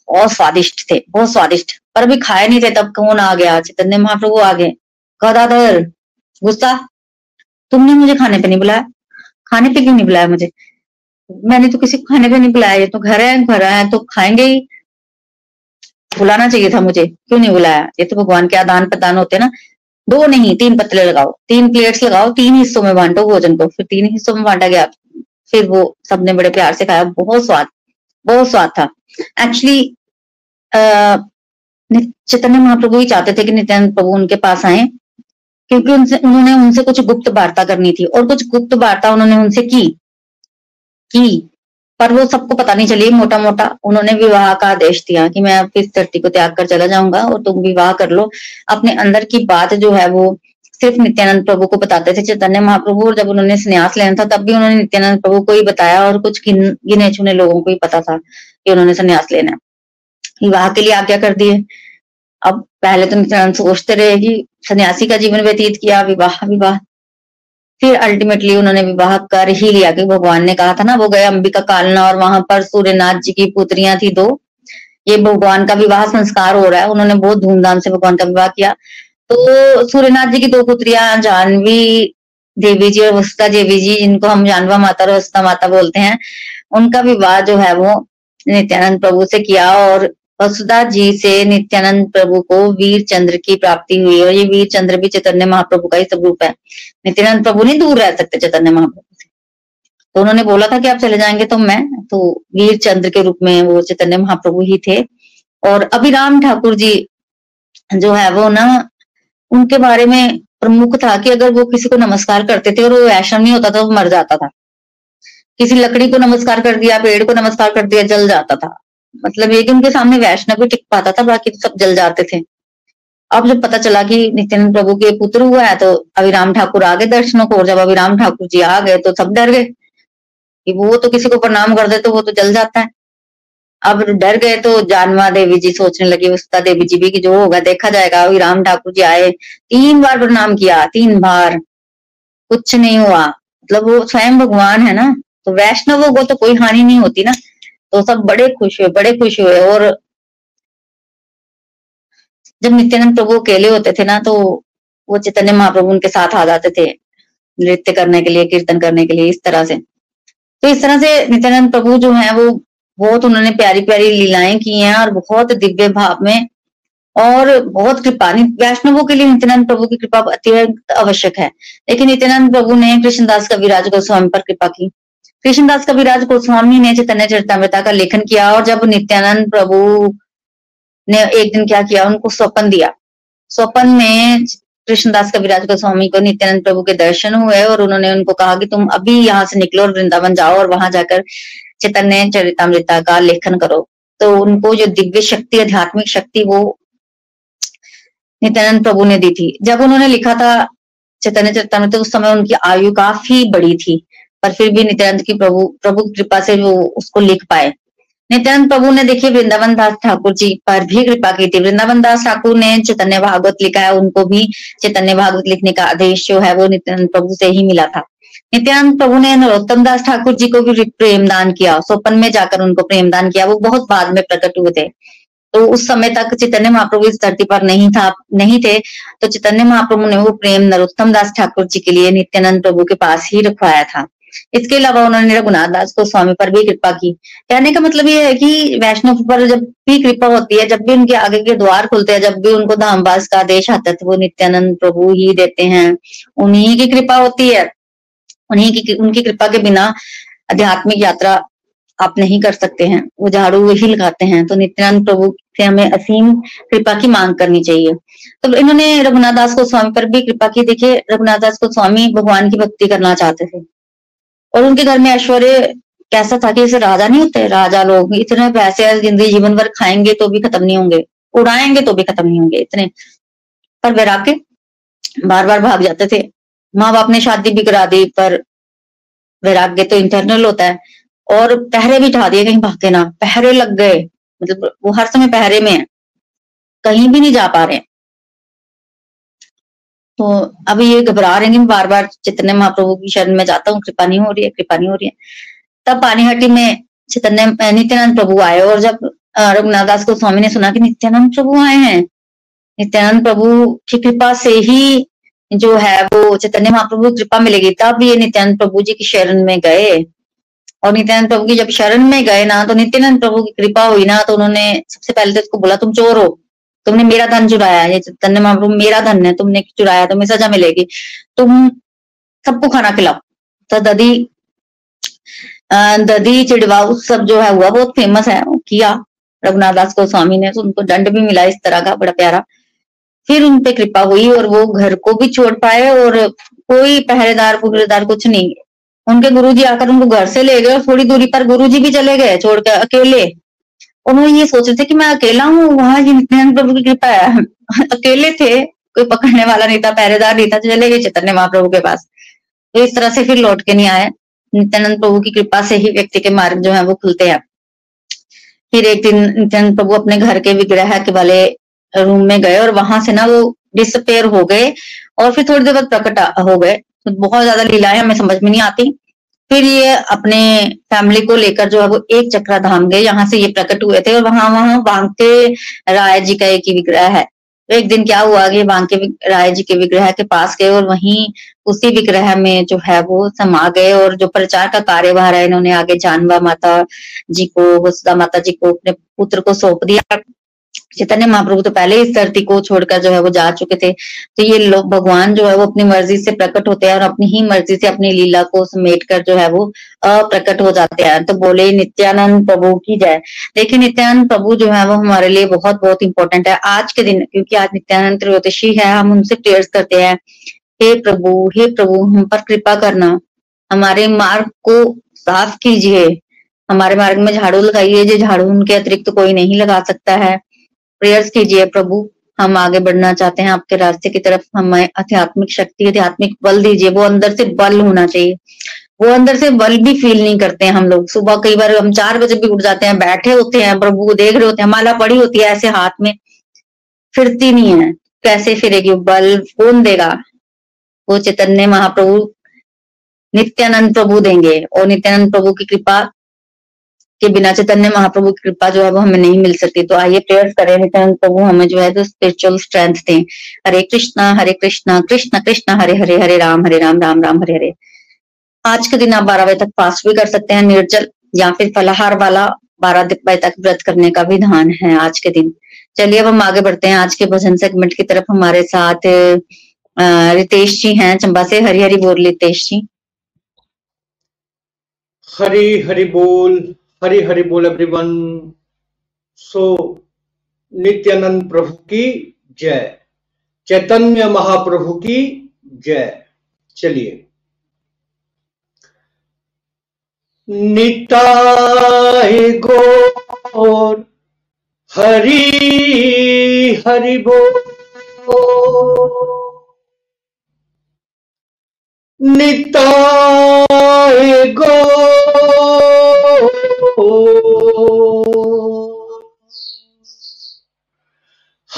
बहुत स्वादिष्ट थे, बहुत स्वादिष्ट। पर अभी खाए नहीं थे, तब कौन आ गया? चैतन्य महाप्रभु आ गए। गदाधर गुस्सा? तुमने मुझे खाने पे नहीं बुलाया? खाने पे क्यों नहीं बुलाया मुझे? मैंने तो किसी को खाने पे नहीं बुलाया, ये तो घर है घर है तो खाएँगे ही। बुलाना चाहिए था मुझे, क्यों नहीं बुलाया? ये तो भगवान के आदान प्रदान होते ना। दो नहीं, तीन पतले लगाओ, तीन प्लेट्स लगाओ, तीन हिस्सों में बांटो भोजन को, फिर तीन हिस्सों में बांटा गया, फिर वो सबने बड़े प्यार से खाया, बहुत स्वाद बहुत स्वाद था। एक्चुअली चैतन्य महाप्रभु ही चाहते थे कि नित्यानंद प्रभु उनके पास आए, क्योंकि उनसे, उन्होंने उनसे कुछ गुप्त वार्ता करनी थी और कुछ गुप्त वार्ता उन्होंने उनसे की की, पर वो सबको पता नहीं चली मोटा मोटा उन्होंने विवाह का आदेश दिया कि मैं इस धरती को त्याग कर चला जाऊँगा और तुम विवाह कर लो। अपने अंदर की बात जो है वो सिर्फ़ नित्यानंद प्रभु को बताते थे। चैतन्य महाप्रभु और जब उन्होंने संन्यास लेना था, तब भी उन्होंने नित्यानंद प्रभु को ही बताया और कुछ गिने चुने लोगों को ही पता था कि उन्होंने संन्यास लेना है। विवाह के लिए आज्ञा कर दिए। अब पहले तो सोचते रहे कि सन्यासी का जीवन व्यतीत किया, विवाह विवाह। फिर अल्टीमेटली उन्होंने विवाह कर ही लिया कि भगवान ने कहा था ना, वो गए अंबिका कालना और वहाँ पर सूर्यनाथ जी की पुत्रियाँ थी दो। ये भगवान का विवाह संस्कार हो रहा है, उन्होंने बहुत धूमधाम से भगवान का विवाह किया। तो सूर्यनाथ जी की दो पुत्रियाँ, जानवी देवी जी और वस्ता देवी जी, जिनको हम जानवा माता और वस्ता माता बोलते हैं, उनका विवाह जो है वो नित्यानंद प्रभु से किया और वसुधा जी से नित्यानंद प्रभु को वीर चंद्र की प्राप्ति हुई और ये वीर चंद्र भी चैतन्य महाप्रभु का ही स्वरूप है। नित्यानंद प्रभु नहीं दूर रह सकते चैतन्य महाप्रभु से। तो उन्होंने बोला था कि आप चले जाएँगे तो मैं तो वीर चंद्र के रूप में वो चैतन्य महाप्रभु ही थे। और अभिराम ठाकुर जी जो है वो ना, उनके बारे में प्रमुख था कि अगर वो किसी को नमस्कार करते थे और वो वैष्णव नहीं होता था, वो मर जाता था। किसी लकड़ी को नमस्कार कर दिया, पेड़ को नमस्कार कर दिया, जल जाता था। मतलब ये कि उनके सामने वैष्णव भी टिक पाता था, बाकी तो सब जल जाते थे। अब जब पता चला कि नित्यानंद प्रभु के पुत्र हुआ है तो अभिराम ठाकुर आ गए दर्शनों को, और जब अभिराम ठाकुर जी आ गए तो सब डर गए कि वो तो किसी को प्रणाम कर दे तो वो तो जल जाता है। अब डर गए तो जानवा देवी जी सोचने लगी उस्ता देवी जी भी कि जो होगा, देखा जाएगा। अभी राम ठाकुर जी आए, तीन बार प्रणाम किया, तीन बार। कुछ नहीं हुआ। मतलब वो स्वयं भगवान है ना तो वैष्णवों को तो कोई हानि नहीं होती ना। तो सब बड़े खुश हुए, बड़े खुश हुए और जब नित्यानंद प्रभु अकेले होते थे ना तो वो चैतन्य महाप्रभु उनके साथ आ जाते थे नृत्य करने के लिए, कीर्तन करने के लिए, इस तरह से। तो इस तरह से नित्यानंद प्रभु जो है, वो बहुत उन्होंने प्यारी प्यारी लीलाएँ की हैं और बहुत दिव्य भाव में और बहुत कृपा, वैष्णवों के लिए नित्यानंद प्रभु की कृपा अत्यंत आवश्यक है। लेकिन नित्यानंद प्रभु ने कृष्णदास कविराज गोस्वामी पर कृपा की। कृष्णदास कविराज गोस्वामी ने चैतन्य चरितमृता का लेखन किया और जब नित्यानंद प्रभु ने एक दिन क्या किया, उनको स्वपन दिया। स्वपन में कृष्णदास कविराज गोस्वामी को नित्यानंद प्रभु के दर्शन हुए और उन्होंने उनको कहा कि तुम अभी यहाँ से निकलो और वृंदावन जाओ और वहाँ जाकर चैतन्य चरितमृता का लेखन करो। तो उनको जो दिव्य शक्ति, आध्यात्मिक शक्ति वो नित्यानंद प्रभु ने दी थी। जब उन्होंने लिखा था चैतन्य चरितमृत, उस समय उनकी आयु काफ़ी बड़ी थी। पर फिर भी नित्यानंद की प्रभु प्रभु कृपा से वो उसको लिख पाए। नित्यानंद प्रभु ने देखिए, वृंदावन दास ठाकुर जी पर भी कृपा की थी। वृंदावन दास ठाकुर ने चैतन्य भागवत लिखा है, उनको भी चैतन्य भागवत लिखने का आदेश जो है वो नित्यानंद प्रभु से ही मिला था। नित्यानंद प्रभु ने नरोत्तम दास ठाकुर जी को भी प्रेम दान किया सोपन में जाकर उनको प्रेम दान किया। वो बहुत बाद में प्रकट हुए थे। तो उस समय तक चैतन्य महाप्रभु इस धरती पर नहीं था, नहीं थे। तो चैतन्य महाप्रभु ने वो प्रेम नरोत्तम दास ठाकुर जी के लिए नित्यानंद प्रभु के पास ही रखवाया था। इसके अलावा उन्होंने रघुनाथ दास को स्वामी पर भी कृपा की। कहने का मतलब ये है कि वैष्णव पर जब भी कृपा होती है, जब भी उनके आगे के द्वार खुलते हैं, जब भी उनको धामवास का आदेश आता है तो वो नित्यानंद प्रभु ही देते हैं। उन्हीं की कृपा होती है। उन्हीं की, उनकी कृपा के बिना आध्यात्मिक यात्रा आप नहीं कर सकते हैं। वो झाड़ू वही लगाते हैं। तो नित्यानंद प्रभु से हमें असीम कृपा की मांग करनी चाहिए। तो इन्होंने रघुनाथ दास को स्वामी पर भी कृपा की। देखिए रघुनाथ दास को स्वामी भगवान की भक्ति करना चाहते थे। और उनके घर में ऐश्वर्य कैसा था कि जैसे राजा नहीं होते? राजा लोग इतने पैसे ज़िंदगी जीवन भर खाएँगे तो भी खत्म नहीं होंगे। उड़ाएँगे तो भी खत्म नहीं होंगे इतने। पर वैराग्य बार बार भाग जाते थे। माँ बाप ने शादी भी करा दी, पर वैराग्य तो इंटरनल होता है। और पहरे भी ढा दिए कहीं भागे ना। पहरे लग गए। मतलब वो हर समय पहरे में है। कहीं भी नहीं जा पा रहे तो अब ये घबरा रहे हैं बार बार चैतन्य महाप्रभु की शरण में जाता हूँ, कृपा नहीं हो रही है, कृपा नहीं हो रही है। तब पानीहट्टी में चैतन्य नित्यानंद प्रभु आए और जब रघुनाथ दास को स्वामी ने सुना कि नित्यानंद प्रभु आए हैं, नित्यानंद प्रभु की कृपा से ही जो है वो चैतन्य महाप्रभु की कृपा मिलेगी, तब ये नित्यानंद प्रभु जी की शरण में गए। और नित्यानंद प्रभु की जब शरण में गए ना तो नित्यानंद प्रभु की कृपा हुई ना तो उन्होंने सबसे पहले तो उसको बोला, तुम चोर हो। तुमने मेरा धन चुराया ये चैतन्य महाप्रभु मेरा धन है, तुमने चुराया, तुम्हें सजा मिलेगी। तुम सबको खाना खिलाओ। तो ददी ददी चिड़वाऊ सब जो है, हुआ, बहुत फ़ेमस है किया। रघुनाथ दास गोस्वामी ने तो उनको दंड भी मिला इस तरह का, बड़ा प्यारा। फिर उन पे कृपा हुई और वो घर को भी छोड़ पाए और कोई पहरेदार पुहरेदार कुछ नहीं। उनके गुरुजी आकर उनको घर से ले गए और थोड़ी दूरी पर गुरुजी भी चले गए, छोड़ कर अकेले उन्होंने ये सोच रहे थे कि मैं अकेला हूँ, वहाँ ये नित्यानंद प्रभु की कृपा है। अकेले थे, कोई पकड़ने वाला नहीं था, पहरेदार नहीं था चले गए चैतन्य महाप्रभु के पास। तो इस तरह से फिर लौट के नहीं आए। नित्यानंद प्रभु की कृपा से ही व्यक्ति के मार्ग जो है वो खुलते हैं। फिर एक दिन नित्यानंद प्रभु अपने घर के विग्रह के वाले रूम में गए और वहाँ से ना वो डिसअपेयर हो गए और फिर थोड़ी देर बाद प्रकट हो गए। तो बहुत ज़्यादा लीलाएँ हमें समझ में नहीं आती। फिर ये अपने फैमिली को लेकर जो है वो एक चक्रा धाम गए, यहाँ से ये प्रकट हुए थे और वहाँ वहाँ बांके राय जी का एक ही विग्रह है। तो एक दिन क्या हुआ कि बांके राय जी के विग्रह के पास गए और वहीं उसी विग्रह में जो है वो समा गए और जो प्रचार का कार्यभार है, इन्होंने आगे जानवा माता जी को वसुदा माता जी को, अपने पुत्र को सौंप दिया। चैतन्य महाप्रभु तो पहले इस धरती को छोड़कर जो है वो जा चुके थे। तो ये लोग, भगवान जो है वो अपनी मर्ज़ी से प्रकट होते हैं और अपनी ही मर्ज़ी से अपनी लीला को समेट कर जो है वो अप्रकट हो जाते हैं। तो बोले, नित्यानंद प्रभु की जय। देखिए, नित्यानंद प्रभु जो है वो हमारे लिए बहुत बहुत इंपॉर्टेंट है। आज के दिन, क्योंकि आज नित्यानंद त्रयोदशी है, हम उनसे प्रेयर्स करते हैं। हे प्रभु हे प्रभु, हम पर कृपा करना। हमारे मार्ग को साफ़ कीजिए। हमारे मार्ग में झाड़ू लगाइए, जो झाड़ू उनके अतिरिक्त तो कोई नहीं लगा सकता है। प्रेयर्स कीजिए प्रभु। हम आगे बढ़ना चाहते हैं, आपके रास्ते की तरफ़ हमें आध्यात्मिक शक्ति, आध्यात्मिक बल दीजिए। वो अंदर से बल होना चाहिए। वो अंदर से बल भी फील नहीं करते हैं हम लोग। सुबह कई बार हम चार बजे भी उठ जाते हैं, बैठे होते हैं, प्रभु को देख रहे होते हैं, माला पड़ी होती है ऐसे हाथ में। फिरती नहीं है। कैसे फिरेगी? बल कौन देगा? वो चैतन्य महाप्रभु नित्यानंद प्रभु देंगे और नित्यानंद प्रभु की कृपा कि बिना चैतन्य महाप्रभु की कृपा जो है वो हमें नहीं मिल सकती। तो आइए प्रेयर करें नित्यानंद प्रभु हमें जो है तो स्पिरिचुअल स्ट्रेंथ दें। हरे कृष्णा हरे कृष्णा, कृष्ण कृष्ण, हरे हरे हरे राम हरे राम राम राम, हरे हरे। आज के दिन आप बारह बजे तक फास्ट भी कर सकते हैं, निर्जल या फिर फलाहार वाला बारह बजे तक व्रत करने का विधान है आज के दिन। चलिए अब हम आगे बढ़ते हैं। आज के भजन सेगमेंट की तरफ़ हमारे साथ रितेश जी हैं, चंबा से। हरी हरी बोल, रितेश जी। हरी हरी बोल। हरि हरि बोल एवरीवन सो नित्यानंद प्रभु की जय। चैतन्य महाप्रभु की जय। चलिए। निताय गोर हरी हरि बोल। निताय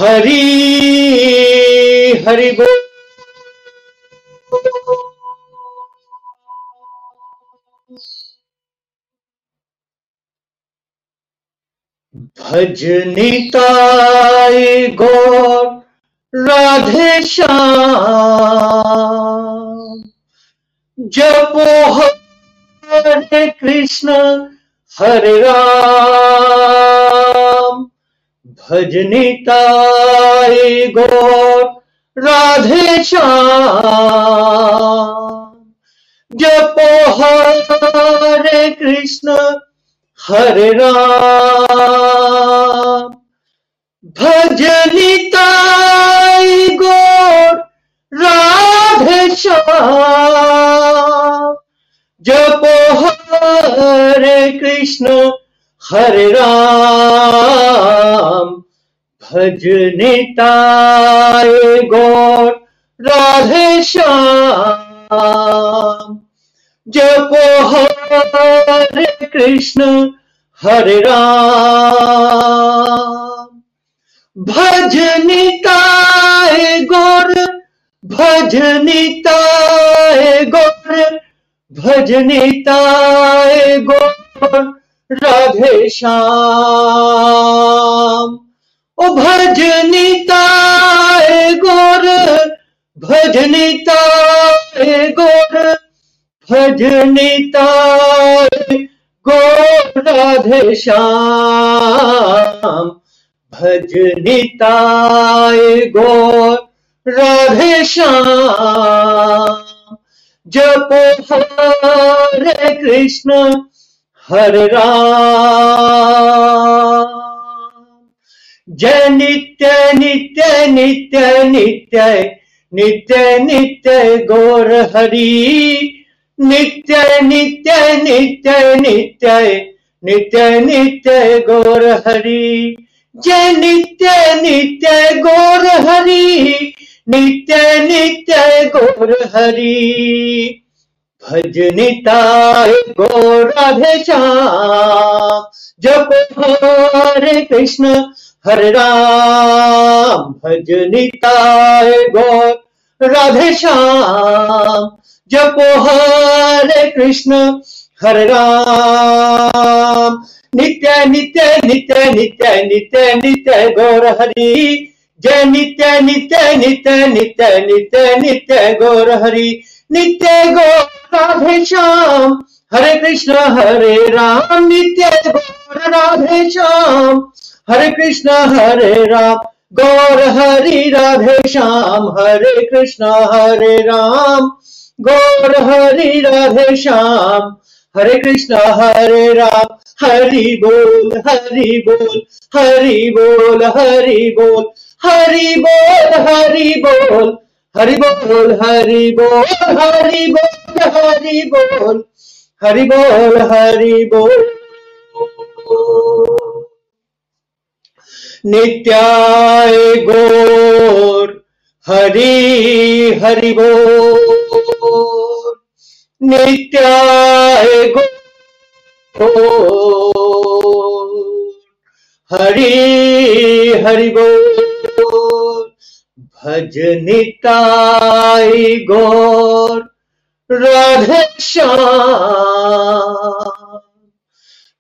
हरि हरि बोल। भजनिताय गौर राधे श्याम। जपो हरे कृष्ण हरे राम। भजनिताय गौर राधे जपो हरे कृष्ण हरे राम। भजनिताई गौर राधे श्याम। जपो हरे कृष्ण हरे राम भजनिताय गौर, राधे श्याम। जपो हरे कृष्ण, हरे राम। भजनिताय गौर भजनिताय गौर भजनिताय गौर। राधे श्याम। ओ भजनिताय गौर भजनिताय गोर भजनिताय गौर, राधे श्याम। भजनिताय गोर, राधे श्याम। जपो हरे कृष्ण। हरे राम। जय नित्य नित्य नित्य नित्य नित्य नित्य गौर हरि। नित्य नित्य नित्य नित्य नित्य नित्य गौर हरि। जय नित्य नित्य गौर हरि। नित्य नित्य गौर हरि। भजनिताय गौर राधे श्याम, जप हरे कृष्ण, हरे राम। भजनिताय गौर राधे श्याम, जपो हरे कृष्ण, हरे राम। नित्य नित्य नित्य नित्य नित्य नित्य गौर हरि जय नित्य नित्य नित्य नित्य नित्य नित्य गौर हरि नित्य गौर राधे श्याम हरे कृष्ण, हरे राम, नित्य गौर राधे श्याम हरे कृष्ण, हरे राम, गौर हरि राधे श्याम हरे कृष्ण, हरे राम, गौर हरि राधे श्याम हरे कृष्ण, हरे राम, हरि बोल हरि बोल हरि बोल हरि बोल हरि बोल हरि बोल। हरि बोल हरि बोल हरि बोल हरि बोल हरि बोल हरि बोल। नित्याय गौर, हरि हरि बोल। नित्याय गौर, हरि हरि बोल। भजनिताय गौर राधे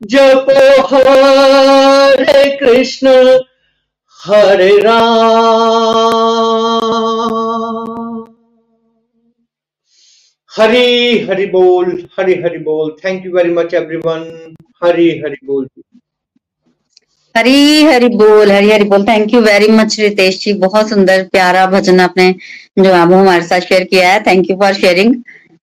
जपो हरे कृष्ण, हरे राम। हरि हरि बोल, हरि हरि बोल। Thank you very much everyone Hari Hari बोल। हरी हरी बोल, हरी हरी बोल। Thank you very much Ritesh ji. बहुत सुंदर, प्यारा भजन आपने जो आप हमारे साथ शेयर किया है। Thank you for sharing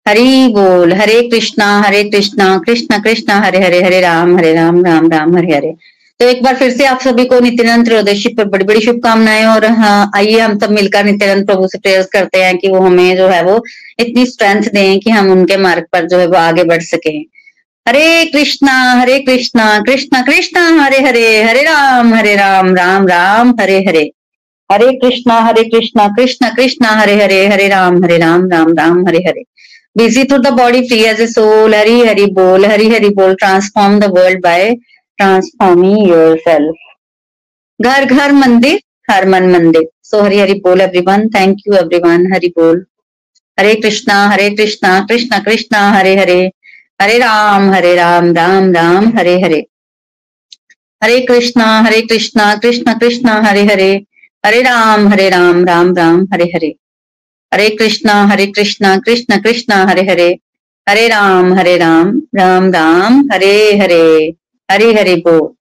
Hari बोल, हरे कृष्णा हरे कृष्णा कृष्णा कृष्णा, हरे हरे हरे राम हरे राम राम राम, हरे हरे। तो एक बार फिर से आप सभी को नित्यानंद त्रयोदशी पर बड़ी बड़ी शुभकामनाएँ और हाँ आइए हम सब मिलकर नित्यानंद प्रभु से प्रेयर्स करते हैं कि वो हमें जो है वो इतनी स्ट्रेंथ दें कि हम उनके मार्ग पर जो है वो आगे बढ़ सके। हरे कृष्णा हरे कृष्णा कृष्णा कृष्णा, हरे हरे हरे राम हरे राम राम राम, हरे हरे। हरे कृष्णा हरे कृष्णा कृष्णा कृष्णा, हरे हरे हरे राम हरे राम राम राम, हरे हरे। Busy through the body, free as a soul hari hari bol hari hari bol transform the world by transforming yourself घर घर, मंदिर, हर मन, मंदिर। सो हरि हरि बोल everyone thank you everyone Hari बोल। हरे कृष्णा हरे कृष्णा कृष्णा कृष्णा, हरे हरे। हरे राम हरे राम राम राम, हरे हरे। हरे कृष्णा हरे कृष्णा कृष्णा कृष्णा, हरे हरे। हरे राम हरे राम राम राम, हरे हरे। हरे कृष्णा हरे कृष्णा कृष्णा कृष्णा, हरे हरे। हरे राम हरे राम राम राम, हरे हरे। हरे हरे बोल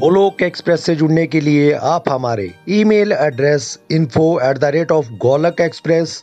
गोलोक एक्सप्रेस से जुड़ने के लिए आप हमारे email address info at the rate of Golok express